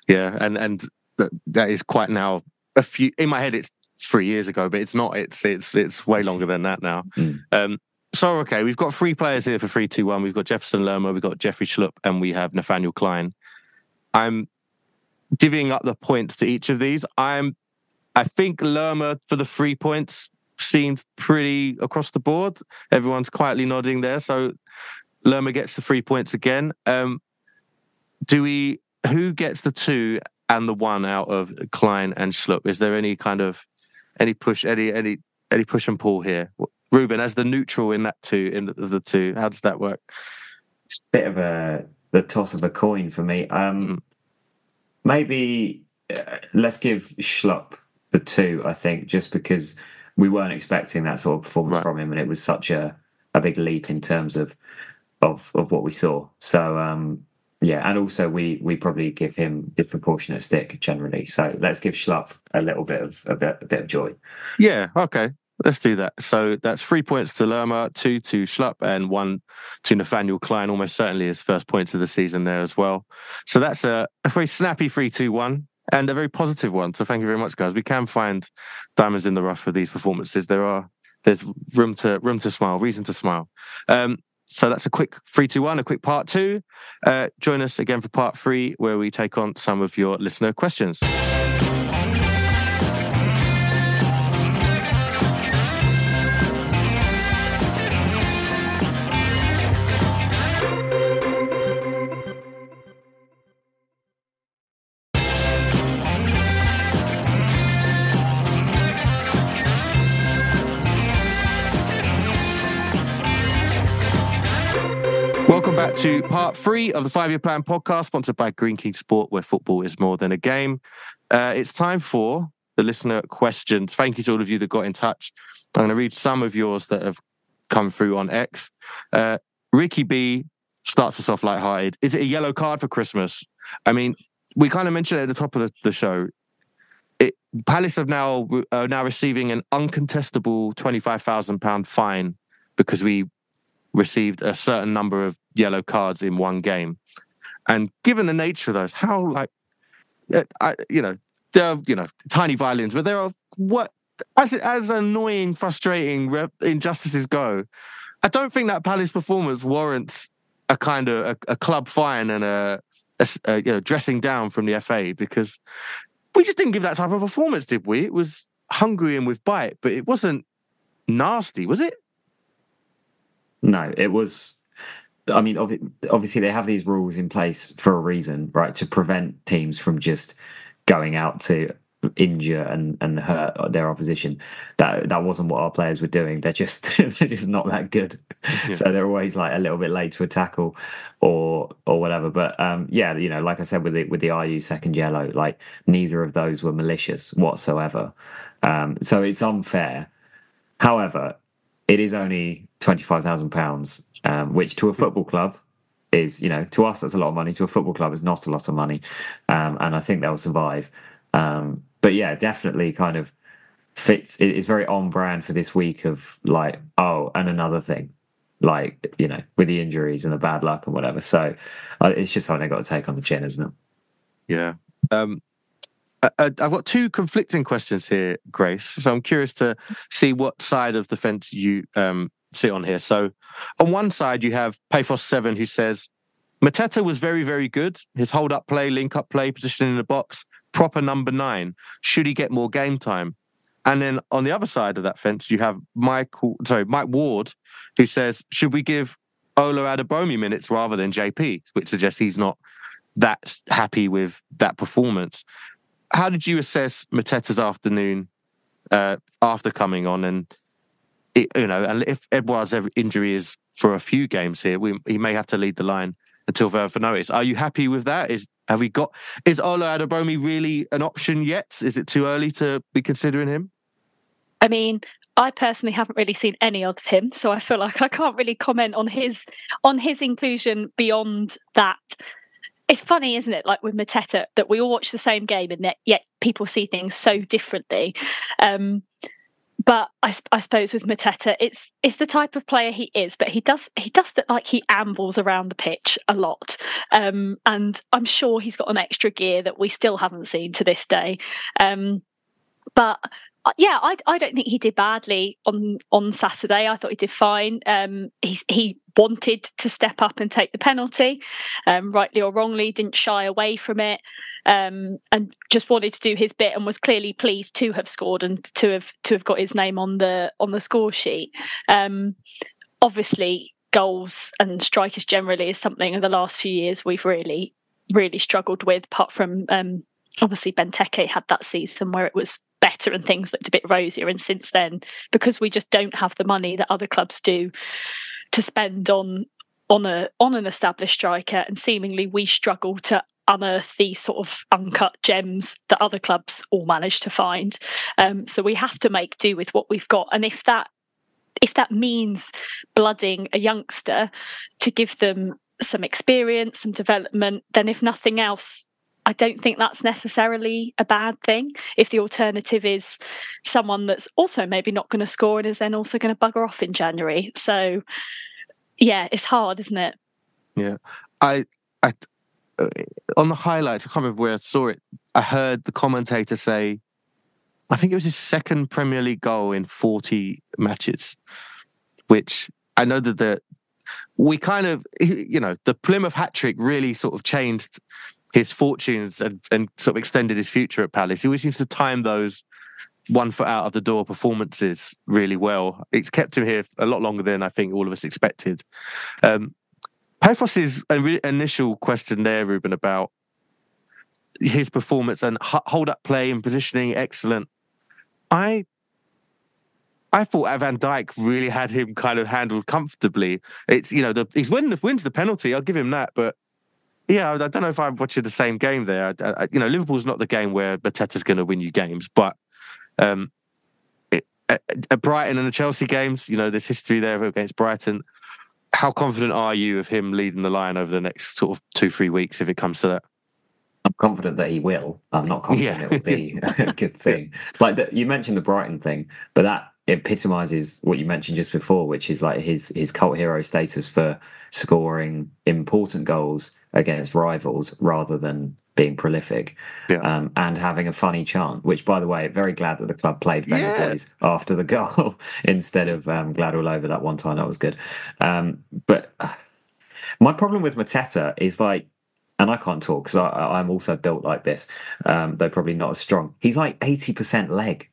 yeah and and that, that is quite now a few in my head it's three years ago, but it's not. It's it's it's way longer than that now. Mm. Um, so okay, we've got three players here for three two one. We've got Jefferson Lerma, we've got Jeffrey Schlupp, and we have Nathaniel Clyne. I'm divvying up the points to each of these. I'm I think Lerma for the three points seemed pretty across the board. Everyone's quietly nodding there. So Lerma gets the three points again. Um, do we? Who gets the two and the one out of Clyne and Schlupp? Is there any kind of any push, any any any push and pull here? Reuben, as the neutral in that two, in the, the two, how does that work? It's a bit of a the toss of a coin for me. Um, mm. Maybe uh, let's give Schlupp the two. I think just because we weren't expecting that sort of performance right. from him, and it was such a a big leap in terms of of of what we saw. So um, yeah, and also we we probably give him disproportionate stick generally. So let's give Schlupp a little bit of a bit, a bit of joy. Yeah, okay. Let's do that. So that's three points to Lerma, two to Schlupp, and one to Nathaniel Clyne. Almost certainly his first points of the season there as well. So that's a, a very snappy 3 2 1 and a very positive one. So thank you very much, guys. We can find diamonds in the rough for these performances. There are there's room to room to smile, reason to smile. Um, so that's a quick three, two, one, a quick part two. Uh, join us again for part three, where we take on some of your listener questions. Back to part three of the Five Year Plan podcast, sponsored by Greene King Sport, where football is more than a game. Uh, it's time for the listener questions. Thank you to all of you that got in touch. I'm going to read some of yours that have come through on X. Uh, Ricky B starts us off lighthearted. Is it a yellow card for Christmas? I mean, we kind of mentioned it at the top of the, the show. It, Palace have now are now receiving an uncontestable twenty five thousand pound fine because we received a certain number of yellow cards in one game. And given the nature of those, how like, uh, I, you know, there are you know tiny violins, but there are what as as annoying, frustrating injustices go. I don't think that Palace performance warrants a kind of a, a club fine and a, a, a, you know dressing down from the FA because we just didn't give that type of performance, did we? It was hungry and with bite, but it wasn't nasty, was it? No, it was. I mean, obviously, they have these rules in place for a reason, right? To prevent teams from just going out to injure and and hurt their opposition. That that wasn't what our players were doing. They're just they're just not that good. Yeah. So they're always like a little bit late to a tackle or or whatever. But um, yeah, you know, like I said with the with the Ayew second yellow, like neither of those were malicious whatsoever. Um, so it's unfair. However, it is only twenty five thousand um, pounds, which to a football club is you know to us that's a lot of money to a football club is not a lot of money um, and i think they'll survive. Um, but yeah definitely kind of fits it's very on brand for this week of like oh and another thing like you know with the injuries and the bad luck and whatever. So uh, it's just something they got to take on the chin isn't it? Yeah. Um I've got two conflicting questions here, Grace. So I'm curious to see what side of the fence you um, sit on here. So on one side, you have Paphos7 who says, Mateta was very, very good. His hold up play, link up play, position in the box, proper number nine. Should he get more game time? And then on the other side of that fence, you have Michael, sorry, Mike Ward, who says, should we give Ola Adebomi minutes rather than JP, which suggests he's not that happy with that performance. How did you assess Mateta's afternoon uh, after coming on? And it, you know, and if Edouard's injury is for a few games here, we, he may have to lead the line until further notice. Are you happy with that? Is have we got is Ola really an option yet? Is it too early to be considering him? I mean, I personally haven't really seen any of him, so I feel like I can't really comment on his on his inclusion beyond that. It's funny, isn't it? Like with Mateta, that we all watch the same game, and yet people see things so differently. Um, but I, I, suppose with Mateta, it's it's the type of player he is, but he does he does that like he ambles around the pitch a lot, um, and I'm sure he's got an extra gear that we still haven't seen to this day. Um, but yeah, I, I don't think he did badly on on Saturday. I thought he did fine. Um, he he wanted to step up and take the penalty, um, rightly or wrongly, didn't shy away from it, um, and just wanted to do his bit and was clearly pleased to have scored and to have to have got his name on the on the score sheet. Um, obviously, goals and strikers generally is something in the last few years we've really really struggled with. Apart from um, obviously Benteke had that season where it was better and things looked a bit rosier. And since then, because we just don't have the money that other clubs do to spend on on a on an established striker, and seemingly we struggle to unearth these sort of uncut gems that other clubs all manage to find. Um, so we have to make do with what we've got, and if that if that means blooding a youngster to give them some experience, some development, then if nothing else, I don't think that's necessarily a bad thing. If the alternative is someone that's also maybe not going to score and is then also going to bugger off in January. So, yeah, it's hard, isn't it? Yeah, I, I, uh, on the highlights, I can't remember where I saw it. I heard the commentator say, I think it was his second Premier League goal in 40 matches, which I know that the we kind of, you know, the Plymouth hat trick really sort of changed his fortunes and, and sort of extended his future at Palace. He always seems to time those one foot out of the door performances really well. It's kept him here a lot longer than I think all of us expected. Um, initial question there, Reuben, about his performance and hold up play and positioning, excellent. I I thought Van Dijk really had him kind of handled comfortably. It's you know the, he's win, wins the penalty. I'll give him that, but yeah, I don't know if I'm watching the same game there. I, I, you know, Liverpool's not the game where Mateta's going to win you games, but um, it, at, at Brighton and the Chelsea games, you know, there's history there against Brighton. How confident are you of him leading the line over the next sort of two, three weeks if it comes to that? I'm confident that he will. I'm not confident yeah. it will be a good thing. Like the, you mentioned the Brighton thing, but that epitomizes what you mentioned just before, which is like his his cult hero status for scoring important goals against rivals rather than being prolific yeah. um, and having a funny chant. Which, by the way, very glad that the club played Benny yeah. after the goal instead of um, glad all over that one time. That was good. Um, but uh, my problem with Mateta is like. And I can't talk because I'm also built like this, um, though probably not as strong. He's like 80% leg.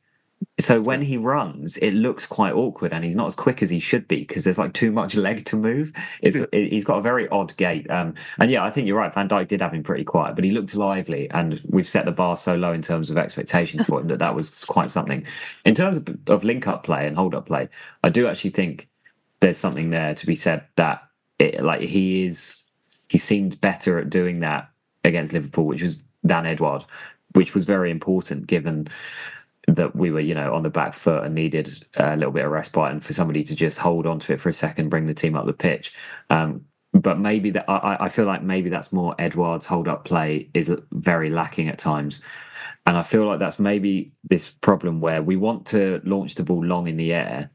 So when he runs, it looks quite awkward, and he's not as quick as he should be because there's like too much leg to move. It's it, he's got a very odd gait. Um, and yeah, I think you're right. Van Dijk did have him pretty quiet, but he looked lively, and we've set the bar so low in terms of expectations for him that that was quite something. In terms of, of link up play and hold up play, I do actually think there's something there to be said that it, like he is he seemed better at doing that against Liverpool, which was than Edouard, which was very important given that we were, you know, on the back foot and needed a little bit of respite and for somebody to just hold on to it for a second, bring the team up the pitch. Um, but maybe that I, I feel like maybe that's more Edouard's hold up play is very lacking at times. And I feel like that's maybe this problem where we want to launch the ball long in the air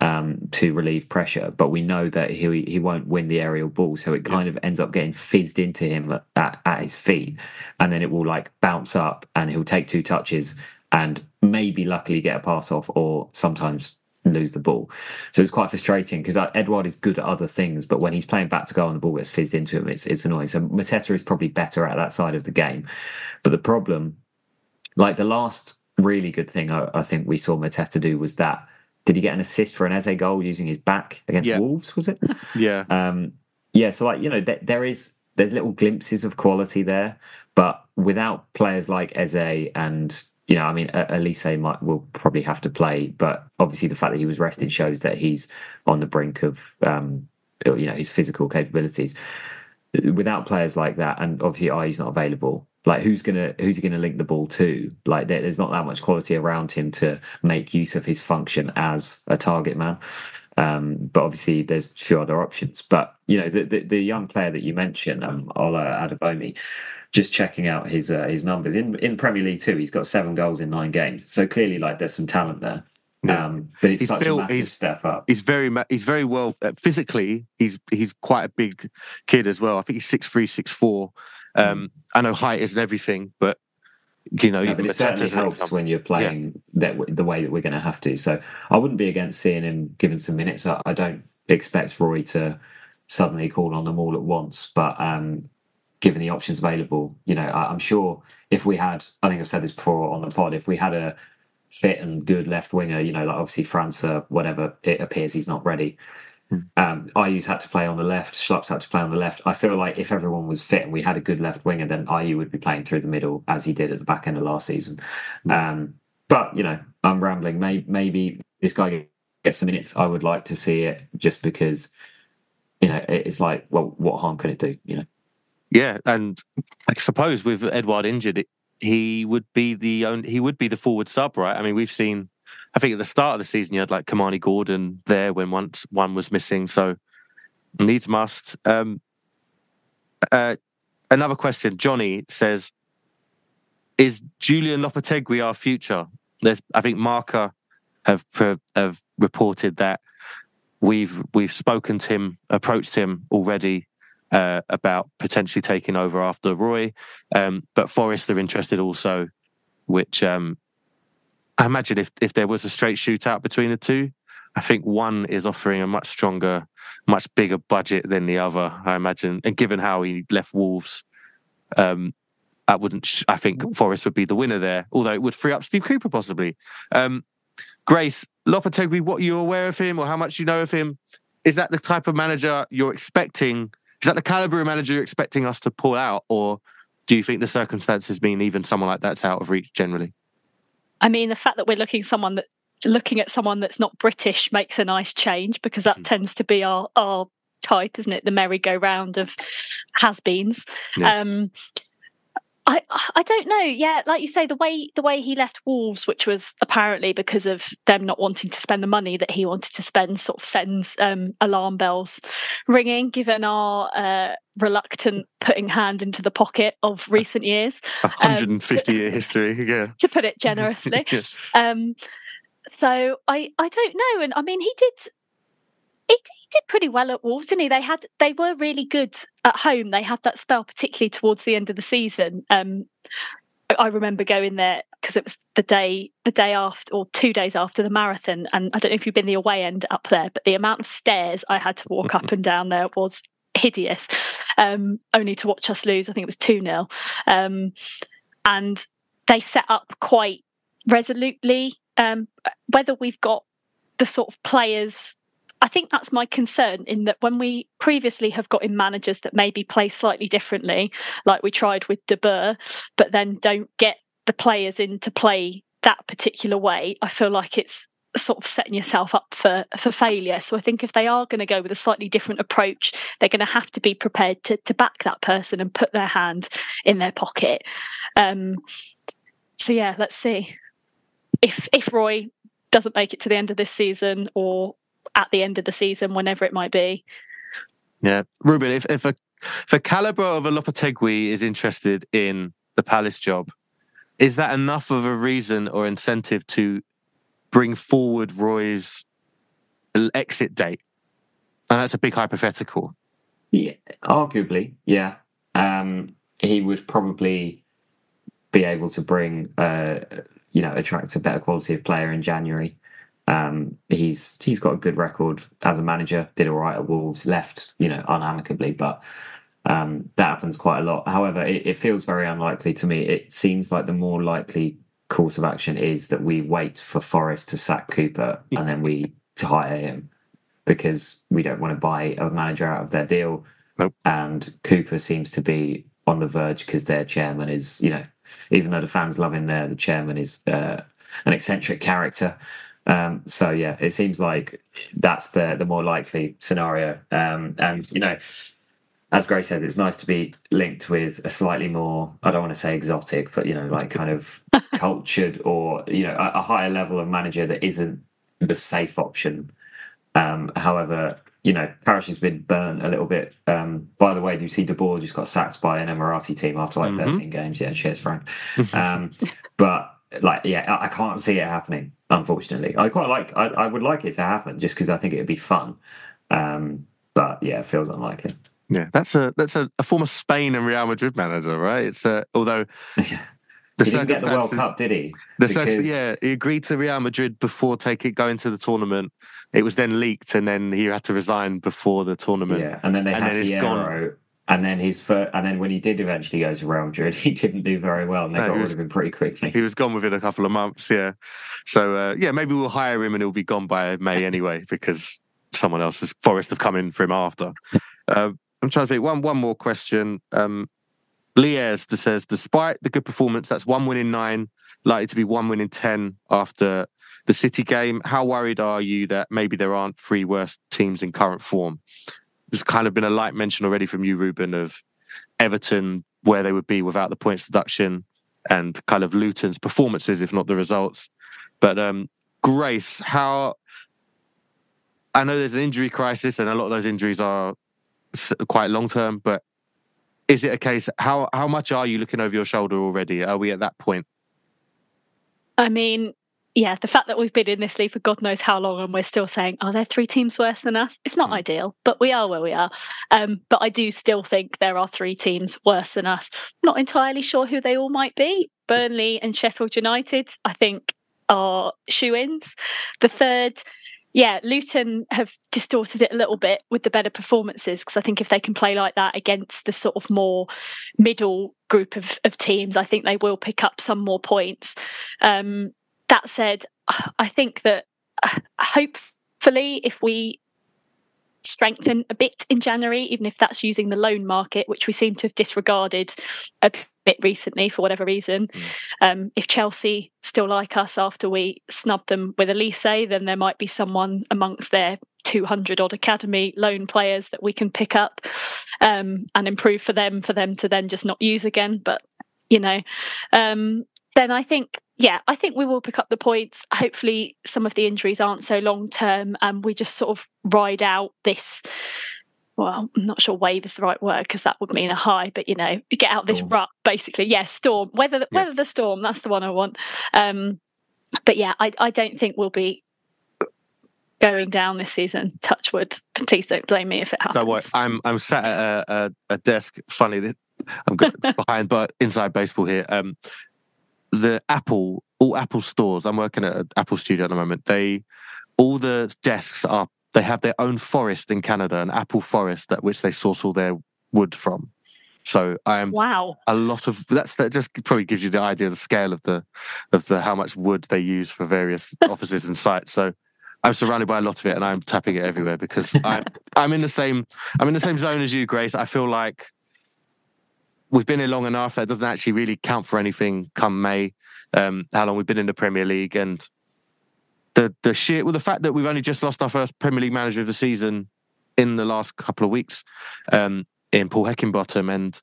um, to relieve pressure, but we know that he he won't win the aerial ball, so it kind yeah. of ends up getting fizzed into him at, at his feet, and then it will like bounce up, and he'll take two touches and maybe luckily get a pass off, or sometimes lose the ball. So it's quite frustrating because Edouard is good at other things, but when he's playing back to goal and the ball gets fizzed into him, it's it's annoying. So Mateta is probably better at that side of the game, but the problem, like the last really good thing I, I think we saw Mateta do was that did he get an assist for an Eze goal using his back against yeah. Wolves? Was it? yeah. Um, yeah. So like you know, there, there is there's little glimpses of quality there, but without players like Eze and you know, I mean, Olise might will probably have to play, but obviously the fact that he was rested shows that he's on the brink of um, you know his physical capabilities. Without players like that, and obviously Ayew's not available, like who's gonna who's he gonna link the ball to? Like there, there's not that much quality around him to make use of his function as a target man. Um, but obviously there's a few other options. But you know the the, the young player that you mentioned, um, Ola Adebayomi, just checking out his uh, his numbers in in Premier League too. He's got seven goals in nine games. So clearly, like there's some talent there. Yeah. Um, but it's he's such built, a massive step up. He's very he's very well uh, physically. He's he's quite a big kid as well. I think he's six three, six four. Um, I know height isn't everything, but you know, no, but it certainly helps when you're playing yeah. that the way that we're going to have to. So I wouldn't be against seeing him given some minutes. I, I don't expect Roy to suddenly call on them all at once, but um, given the options available, you know, I, am sure if we had, I think I've said this before on the pod, if we had a fit and good left winger, you know, like obviously France, whatever, it appears he's not ready. Hmm. Um, Ayew's had to play on the left. Schlupp's had to play on the left. I feel like if everyone was fit and we had a good left winger, then Ayew would be playing through the middle as he did at the back end of last season. Hmm. Um, but you know, I'm rambling. Maybe, maybe this guy gets the minutes. I would like to see it just because you know it's like, well, what harm can it do? You know. Yeah, and I suppose with Edouard injured, he would be the only, he would be the forward sub, right? I mean, we've seen I think at the start of the season you had like Kimani Gordon there when once one was missing. So needs must. Um, uh, another question. Johnny says, "Is Julian Lopetegui our future?" There's, I think, Marca have have reported that we've we've spoken to him, approached him already uh, about potentially taking over after Roy, um, but Forest are interested also, which um, I imagine if if there was a straight shootout between the two, I think one is offering a much stronger, much bigger budget than the other. I imagine, and given how he left Wolves, um, I wouldn't. Sh- I think Forest would be the winner there. Although it would free up Steve Cooper possibly. Um, Grace Lopetegui, what are you aware of him, or how much you know of him? Is that the type of manager you're expecting? Is that the caliber of manager you're expecting us to pull out, or do you think the circumstances mean even someone like that's out of reach generally? I mean, the fact that we're looking someone that looking at someone that's not British makes a nice change because that mm. tends to be our our type, isn't it? The merry-go-round of has-beens. Yeah. Um, I I don't know. Yeah, like you say, the way the way he left Wolves, which was apparently because of them not wanting to spend the money that he wanted to spend, sort of sends um, alarm bells ringing. Given our uh, reluctant putting hand into the pocket of recent years, 150 um, to, year history, yeah, to put it generously. yes. um, so I I don't know, and I mean he did he, he, did pretty well at Wolves, didn't he? They had they were really good at home. They had that spell, particularly towards the end of the season. Um, I remember going there because it was the day the day after or two days after the marathon, and I don't know if you've been the away end up there, but the amount of stairs I had to walk up and down there was hideous. Um, only to watch us lose. I think it was two 0 um, and they set up quite resolutely um, whether we've got the sort of players. I think that's my concern in that when we previously have got in managers that maybe play slightly differently, like we tried with De Boer, but then don't get the players in to play that particular way, I feel like it's sort of setting yourself up for for failure. So I think if they are going to go with a slightly different approach, they're going to have to be prepared to to back that person and put their hand in their pocket. Um, so yeah, let's see if if Roy doesn't make it to the end of this season or at the end of the season, whenever it might be. Yeah, Reuben, if if a if a caliber of a Lopetegui is interested in the Palace job, is that enough of a reason or incentive to bring forward Roy's exit date? And that's a big hypothetical. Yeah, arguably, yeah. Um, he would probably be able to bring, uh, you know, attract a better quality of player in January. Um, he's he's got a good record as a manager. Did all right at Wolves. Left, you know, unamicably, but um, that happens quite a lot. However, it, it feels very unlikely to me. It seems like the more likely course of action is that we wait for Forest to sack Cooper and then we hire him because we don't want to buy a manager out of their deal. Nope. And Cooper seems to be on the verge because their chairman is, you know, even though the fans love him there, the chairman is uh, an eccentric character. Um, so yeah, it seems like that's the the more likely scenario. Um, and you know, as Gray said, it's nice to be linked with a slightly more, I don't want to say exotic, but, you know, like kind of cultured or, you know, a, a, higher level of manager that isn't the safe option. Um, however, you know, Parish has been burnt a little bit. Um, by the way, do you see De Boer just got sacked by an Emirati team after like mm-hmm. 13 games? Yeah, cheers, Frank. Um, but like, yeah, I, can't see it happening, unfortunately. I quite like, I, I would like it to happen just because I think it would be fun. Um, but yeah, it feels unlikely. Yeah, that's a that's a, a former Spain and Real Madrid manager, right? It's a, although yeah. the he didn't get the World Cup, did he? The because... yeah, he agreed to Real Madrid before taking it going to the tournament. It was then leaked, and then he had to resign before the tournament. Yeah, and then they and had then Hierro, and then his first, and then when he did eventually go to Real Madrid, he didn't do very well, and they no, got rid of him pretty quickly. He was gone within a couple of months. Yeah, so uh, yeah, maybe we'll hire him, and he'll be gone by May anyway because someone else's Forest have come in for him after. Uh, I'm trying to think. One one more question. Um, Liers says, despite the good performance, that's one win in nine, likely to be one win in ten after the City game. How worried are you that maybe there aren't three worst teams in current form? There's kind of been a light mention already from you, Reuben, of Everton where they would be without the points deduction, and kind of Luton's performances, if not the results. But um, Grace, how I know there's an injury crisis, and a lot of those injuries are quite long term, but is it a case how how much are you looking over your shoulder already? Are we at that point? I mean, yeah, the fact that we've been in this league for God knows how long and we're still saying, are there three teams worse than us? It's not mm. ideal, but we are where we are. Um, but I do still think there are three teams worse than us. Not entirely sure who they all might be. Burnley and Sheffield United, I think, are shoe ins. The third, yeah, Luton have distorted it a little bit with the better performances because I think if they can play like that against the sort of more middle group of, of teams, I think they will pick up some more points. Um, that said, I think that uh, hopefully, if we strengthen a bit in January, even if that's using the loan market, which we seem to have disregarded a bit recently for whatever reason. Mm. Um, if Chelsea still like us after we snub them with Olise, then there might be someone amongst their 200 odd academy loan players that we can pick up um, and improve for them, for them to then just not use again. But, you know, um, then I think yeah, I think we will pick up the points. Hopefully, some of the injuries aren't so long term, and we just sort of ride out this well, I'm not sure wave is the right word because that would mean a high, but you know, get out storm. this rut basically. Yeah, storm. Weather the, yeah. weather the storm. That's the one I want. Um, but yeah, I, I don't think we'll be going down this season. Touchwood. Please don't blame me if it happens. Don't worry. I'm I'm sat at a, a, a desk. Funny, I'm behind, but inside baseball here. Um, the Apple, all Apple stores. I'm working at an Apple studio at the moment. They all the desks are they have their own forest in Canada, an apple forest that which they source all their wood from. So I am wow. a lot of that's that just probably gives you the idea of the scale of the of the how much wood they use for various offices and sites. So I'm surrounded by a lot of it and I'm tapping it everywhere because I'm I'm in the same I'm in the same zone as you, Grace. I feel like we've been here long enough that doesn't actually really count for anything come May. Um, how long we've been in the Premier League and the the sheer well the fact that we've only just lost our first Premier League manager of the season in the last couple of weeks um, in Paul Heckingbottom and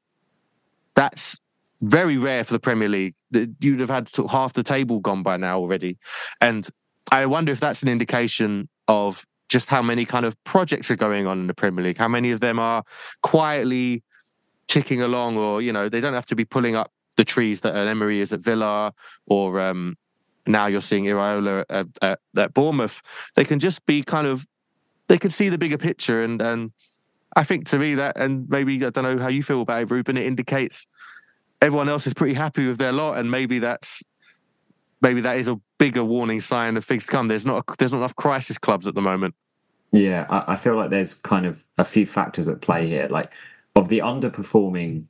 that's very rare for the Premier League. That You'd have had sort of half the table gone by now already, and I wonder if that's an indication of just how many kind of projects are going on in the Premier League. How many of them are quietly ticking along, or you know, they don't have to be pulling up the trees that Emery is at Villa, or um, now you're seeing Iraola at, at, at Bournemouth. They can just be kind of, they can see the bigger picture, and and I think to me that, and maybe I don't know how you feel about it, Reuben. It indicates everyone else is pretty happy with their lot, and maybe that's maybe that is a bigger warning sign of things to come. There's not a, there's not enough crisis clubs at the moment. Yeah, I, I, feel like there's kind of a few factors at play here. Like of the underperforming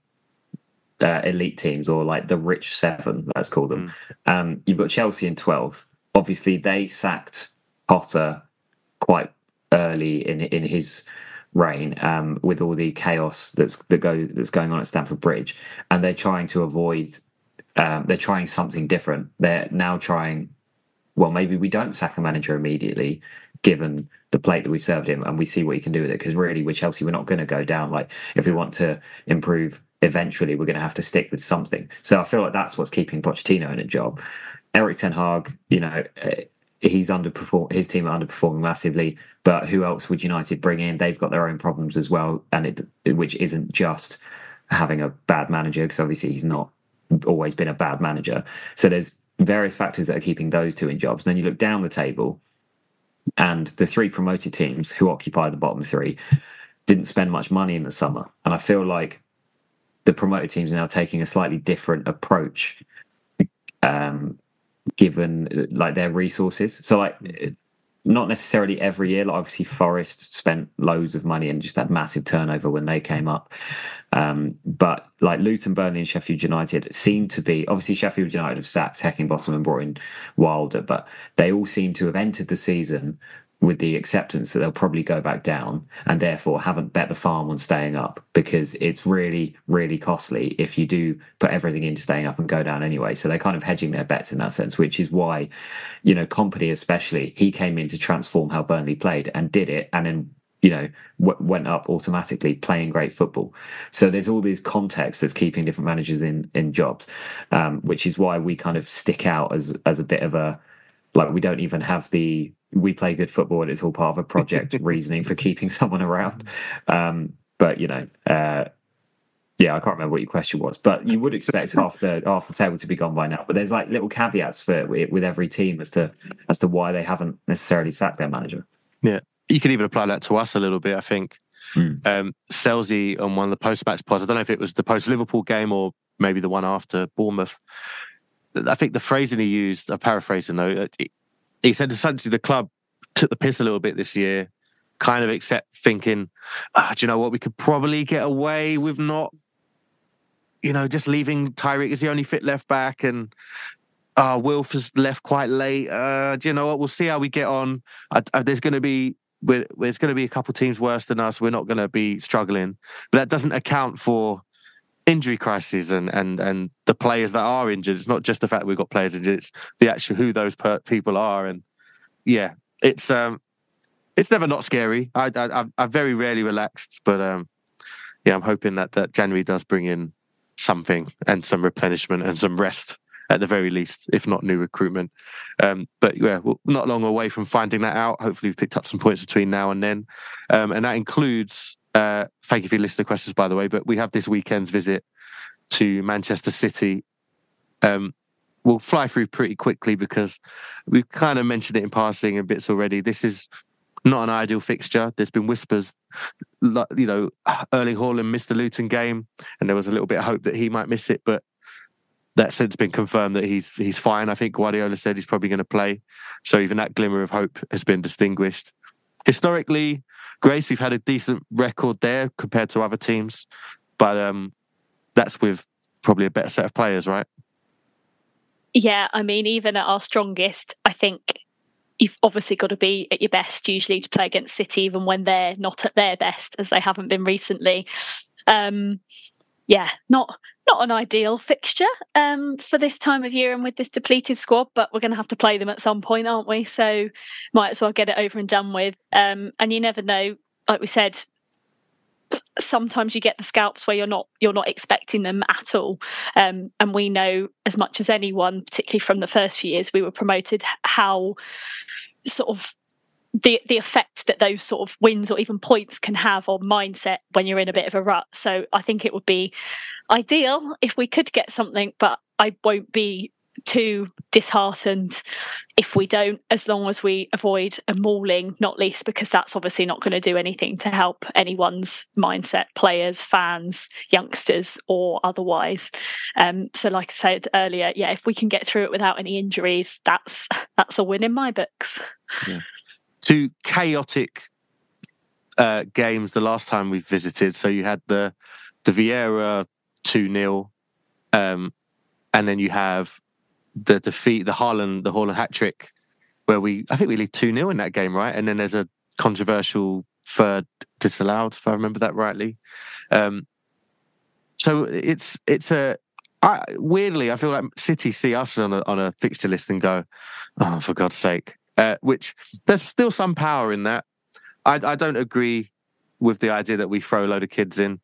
uh, elite teams, or like the rich seven, let's call them. Mm. Um, you've got Chelsea in 12th. Obviously, they sacked Potter quite early in in his reign um, with all the chaos that's that go that's going on at Stamford Bridge, and they're trying to avoid. Um, they're trying something different. They're now trying. Well, maybe we don't sack a manager immediately, given the plate that we've served him, and we see what he can do with it. Because really, with Chelsea, we're not going to go down. Like if we want to improve, eventually, we're going to have to stick with something. So I feel like that's what's keeping Pochettino in a job. Erik ten Hag, you know, eh, he's underperformed. His team are underperforming massively. But who else would United bring in? They've got their own problems as well, and it which isn't just having a bad manager because obviously he's not always been a bad manager. So there's various factors that are keeping those two in jobs. And then you look down the table, and the three promoted teams who occupy the bottom three didn't spend much money in the summer, and I feel like the promoted teams are now taking a slightly different approach um, given like their resources. So like not necessarily every year. Like obviously, Forest spent loads of money and just had massive turnover when they came up. Um, but like Luton, Burnley, and Sheffield United seem to be obviously Sheffield United have sacked Heckingbottom and brought in Wilder, but they all seem to have entered the season with the acceptance that they'll probably go back down and therefore haven't bet the farm on staying up because it's really, really costly if you do put everything into staying up and go down anyway. So they're kind of hedging their bets in that sense, which is why, you know, Kompany especially, he came in to transform how Burnley played and did it and then you know w- went up automatically playing great football so there's all these context that's keeping different managers in in jobs um, which is why we kind of stick out as as a bit of a like we don't even have the we play good football and it's all part of a project reasoning for keeping someone around. Um, but you know, uh, yeah, I can't remember what your question was, but you would expect half the half the table to be gone by now. But there's like little caveats for with every team as to as to why they haven't necessarily sacked their manager. Yeah, you can even apply that to us a little bit. I think mm. um, Selzy on one of the post match pods. I don't know if it was the post Liverpool game or maybe the one after Bournemouth. I think the phrasing he used, I'm paraphrasing though, he said essentially the club took the piss a little bit this year, kind of except thinking, ah, do you know what, we could probably get away with not, you know, just leaving Tyrick as the only fit left back and uh, Wilf has left quite late. Uh, do you know what? We'll see how we get on. I, I, there's going to be there's going to be a couple teams worse than us. We're not going to be struggling, but that doesn't account for injury crises and and and the players that are injured. It's not just the fact we've got players injured; it's the actual who those per- people are. And yeah, it's um, it's never not scary. I I I'm very rarely relaxed, but um, yeah, I'm hoping that that January does bring in something and some replenishment and some rest at the very least, if not new recruitment. Um, but yeah, we're not long away from finding that out. Hopefully, we've picked up some points between now and then, um, and that includes uh, thank you for your list of questions, by the way. But we have this weekend's visit to Manchester City. Um, we'll fly through pretty quickly because we've kind of mentioned it in passing in bits already. This is not an ideal fixture. There's been whispers, you know, Erling Haaland missed the Luton game, and there was a little bit of hope that he might miss it, but that's since been confirmed that he's he's fine. I think Guardiola said he's probably going to play, so even that glimmer of hope has been distinguished. Historically, Grace, we've had a decent record there compared to other teams, but um, that's with probably a better set of players, right? Yeah, I mean, even at our strongest, I think you've obviously got to be at your best usually to play against City, even when they're not at their best, as they haven't been recently. Um, yeah, not not an ideal fixture um, for this time of year and with this depleted squad, but we're going to have to play them at some point, aren't we? So might as well get it over and done with. Um, and you never know, like we said, sometimes you get the scalps where you're not you're not expecting them at all um, and we know as much as anyone particularly from the first few years we were promoted how sort of the the effect that those sort of wins or even points can have on mindset when you're in a bit of a rut. So I think it would be ideal if we could get something, but I won't be too disheartened if we don't, as long as we avoid a mauling, not least because that's obviously not going to do anything to help anyone's mindset, players, fans, youngsters, or otherwise. Um, so, like I said earlier, yeah, if we can get through it without any injuries, that's that's a win in my books. Yeah two chaotic uh, games the last time we visited. So you had the the Vieira two 0 um, and then you have the defeat, the Haaland, the Haaland hat trick, where we I think we lead two 0 in that game, right? And then there's a controversial third disallowed, if I remember that rightly. Um, so it's it's a I, weirdly, I feel like City see us on a on a fixture list and go, "Oh, for God's sake!" Uh, which there's still some power in that. I, I don't agree with the idea that we throw a load of kids in.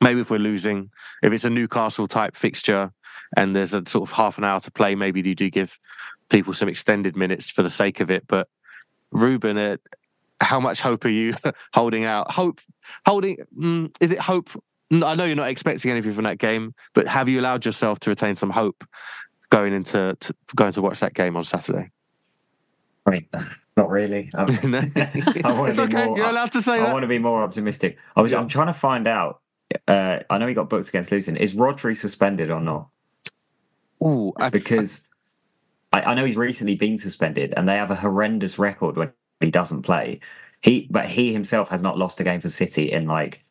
Maybe if we're losing, if it's a Newcastle type fixture and there's a sort of half an hour to play, maybe you do give people some extended minutes for the sake of it. But Reuben, uh, how much hope are you holding out? Hope, holding, mm, is it hope? I know you're not expecting anything from that game, but have you allowed yourself to retain some hope going into to, going to watch that game on Saturday? I mean, not really. I, I want to be okay. more. You're allowed to say I that. want to be more optimistic. I was. Yeah. I'm trying to find out. Uh, I know he got booked against Luton. Is Rodri suspended or not? Oh, because I, I know he's recently been suspended, and they have a horrendous record when he doesn't play. He, but he himself has not lost a game for City in like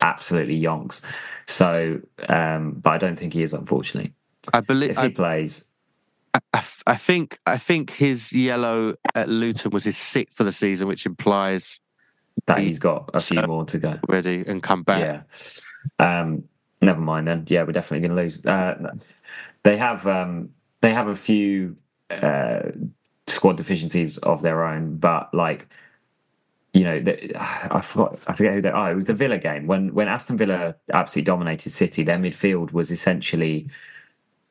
absolutely yonks. So, um, but I don't think he is, unfortunately. I believe if he I, plays, I, I, think I think his yellow at Luton was his sixth for the season, which implies that he's got a few more to go ready and come back. Yeah. Um, never mind then. Yeah, we're definitely going to lose. Uh, they have um, they have a few uh, squad deficiencies of their own, but like you know, the, I forgot I forget who they. Oh, it was the Villa game when when Aston Villa absolutely dominated City. Their midfield was essentially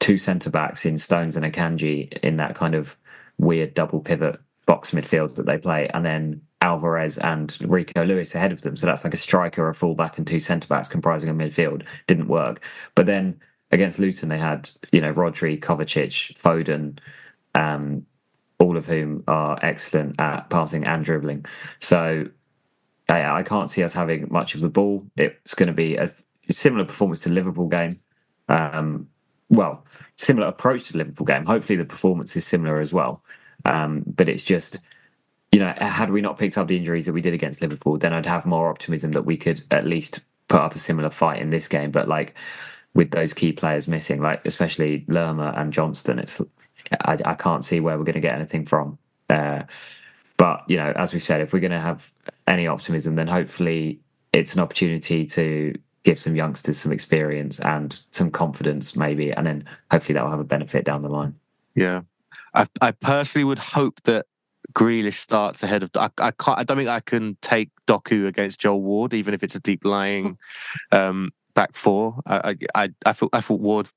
two centre backs in Stones and Akanji in that kind of weird double pivot box midfield that they play, and then Alvarez and Rico Lewis ahead of them. So that's like a striker, a fullback, and two centre backs comprising a midfield. Didn't work. But then against Luton, they had you know Rodri, Kovacic, Foden, um, all of whom are excellent at passing and dribbling. So I, I can't see us having much of the ball. It's going to be a similar performance to Liverpool game. Um, well, similar approach to the Liverpool game. Hopefully, the performance is similar as well. Um, but it's just, you know, had we not picked up the injuries that we did against Liverpool, then I'd have more optimism that we could at least put up a similar fight in this game. But like with those key players missing, like especially Lerma and Johnstone, it's I, I can't see where we're going to get anything from. Uh, but you know, as we've said, if we're going to have any optimism, then hopefully it's an opportunity to give some youngsters some experience and some confidence, maybe, and then hopefully that will have a benefit down the line. Yeah, I, I personally would hope that Grealish starts ahead of. I, I can't. I don't think I can take Doku against Joel Ward, even if it's a deep lying um, back four. I, I, I thought I thought Ward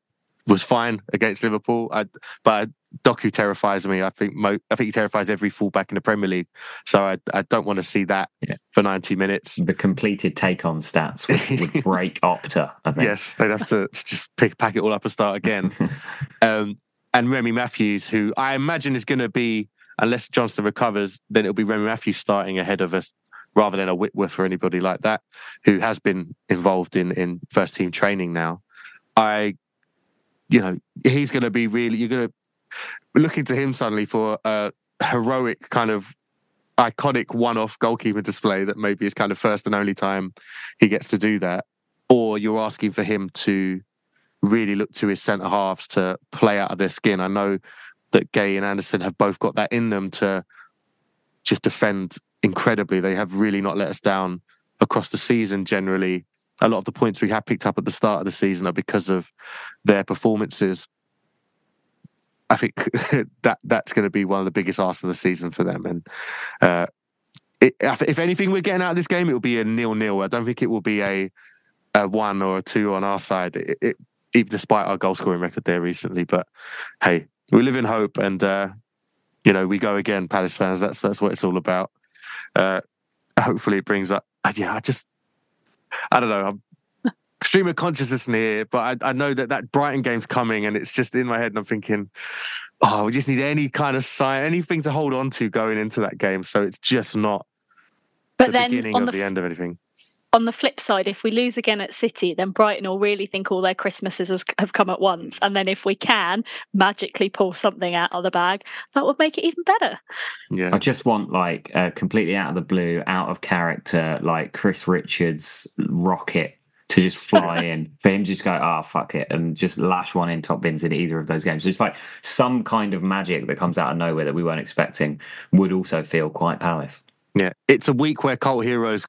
was fine against Liverpool. I, but Doku terrifies me. I think Mo, I think he terrifies every fullback in the Premier League. So I, I don't want to see that yeah. for ninety minutes. The completed take on stats would, would break Opta. Yes, they'd have to just pick pack it all up and start again. um, and Remi Matthews, who I imagine is going to be, unless Johnstone recovers, then it'll be Remi Matthews starting ahead of us rather than a Whitworth or anybody like that, who has been involved in in first team training now. I you know, he's going to be really, you're going to look into him suddenly for a heroic kind of iconic one off goalkeeper display that maybe is kind of first and only time he gets to do that. or you're asking for him to really look to his centre halves to play out of their skin. I know that Guéhi and Andersen have both got that in them to just defend incredibly. They have really not let us down across the season generally. A lot of the points we have picked up at the start of the season are because of their performances. I think that that's going to be one of the biggest asks of the season for them. And uh, it, if anything, we're getting out of this game, it will be a nil-nil. I don't think it will be a, a one or a two on our side. It, it, even despite our goal scoring record there recently, but hey, we live in hope, and uh, you know we go again, Palace fans. That's that's what it's all about. Uh, hopefully, it brings up. Yeah, I just I don't know. I'm stream of consciousness in here, but I, I, know that that Brighton game's coming, and it's just in my head, and I'm thinking, oh, we just need any kind of sign, anything to hold on to going into that game, so it's just not. But the then beginning of the, the end of anything. On the flip side, if we lose again at City, then Brighton will really think all their Christmases has, have come at once, and then if we can magically pull something out of the bag, that would make it even better. Yeah, I just want like uh, completely out of the blue, out of character, like Chris Richards rocket to just fly in for him to just go, ah, oh, fuck it, and just lash one in top bins in either of those games. So it's like some kind of magic that comes out of nowhere that we weren't expecting would also feel quite Palace. Yeah, it's a week where cult heroes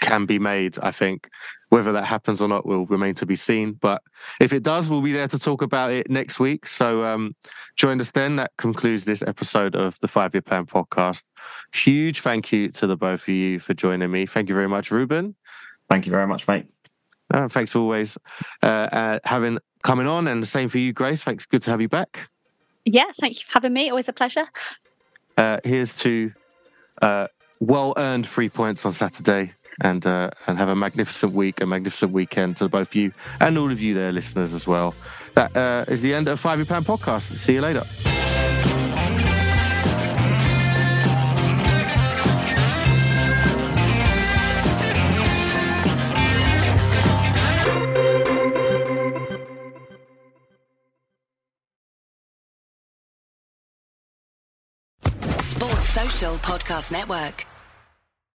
can be made. I think whether that happens or not will remain to be seen. But if it does, we'll be there to talk about it next week. So um, join us then. That concludes this episode of the Five Year Plan podcast. Huge thank you to the both of you for joining me. Thank you very much, Reuben. Thank you very much, mate. Uh, thanks for always uh, uh, having coming on, and the same for you, Grace. Thanks, good to have you back. Yeah, thank you for having me. Always a pleasure. Uh, here's to uh, well earned three points on Saturday, and uh, and have a magnificent week, a magnificent weekend to both you and all of you there, listeners as well. That is the end of Five Plan podcast. See you later. Podcast Network.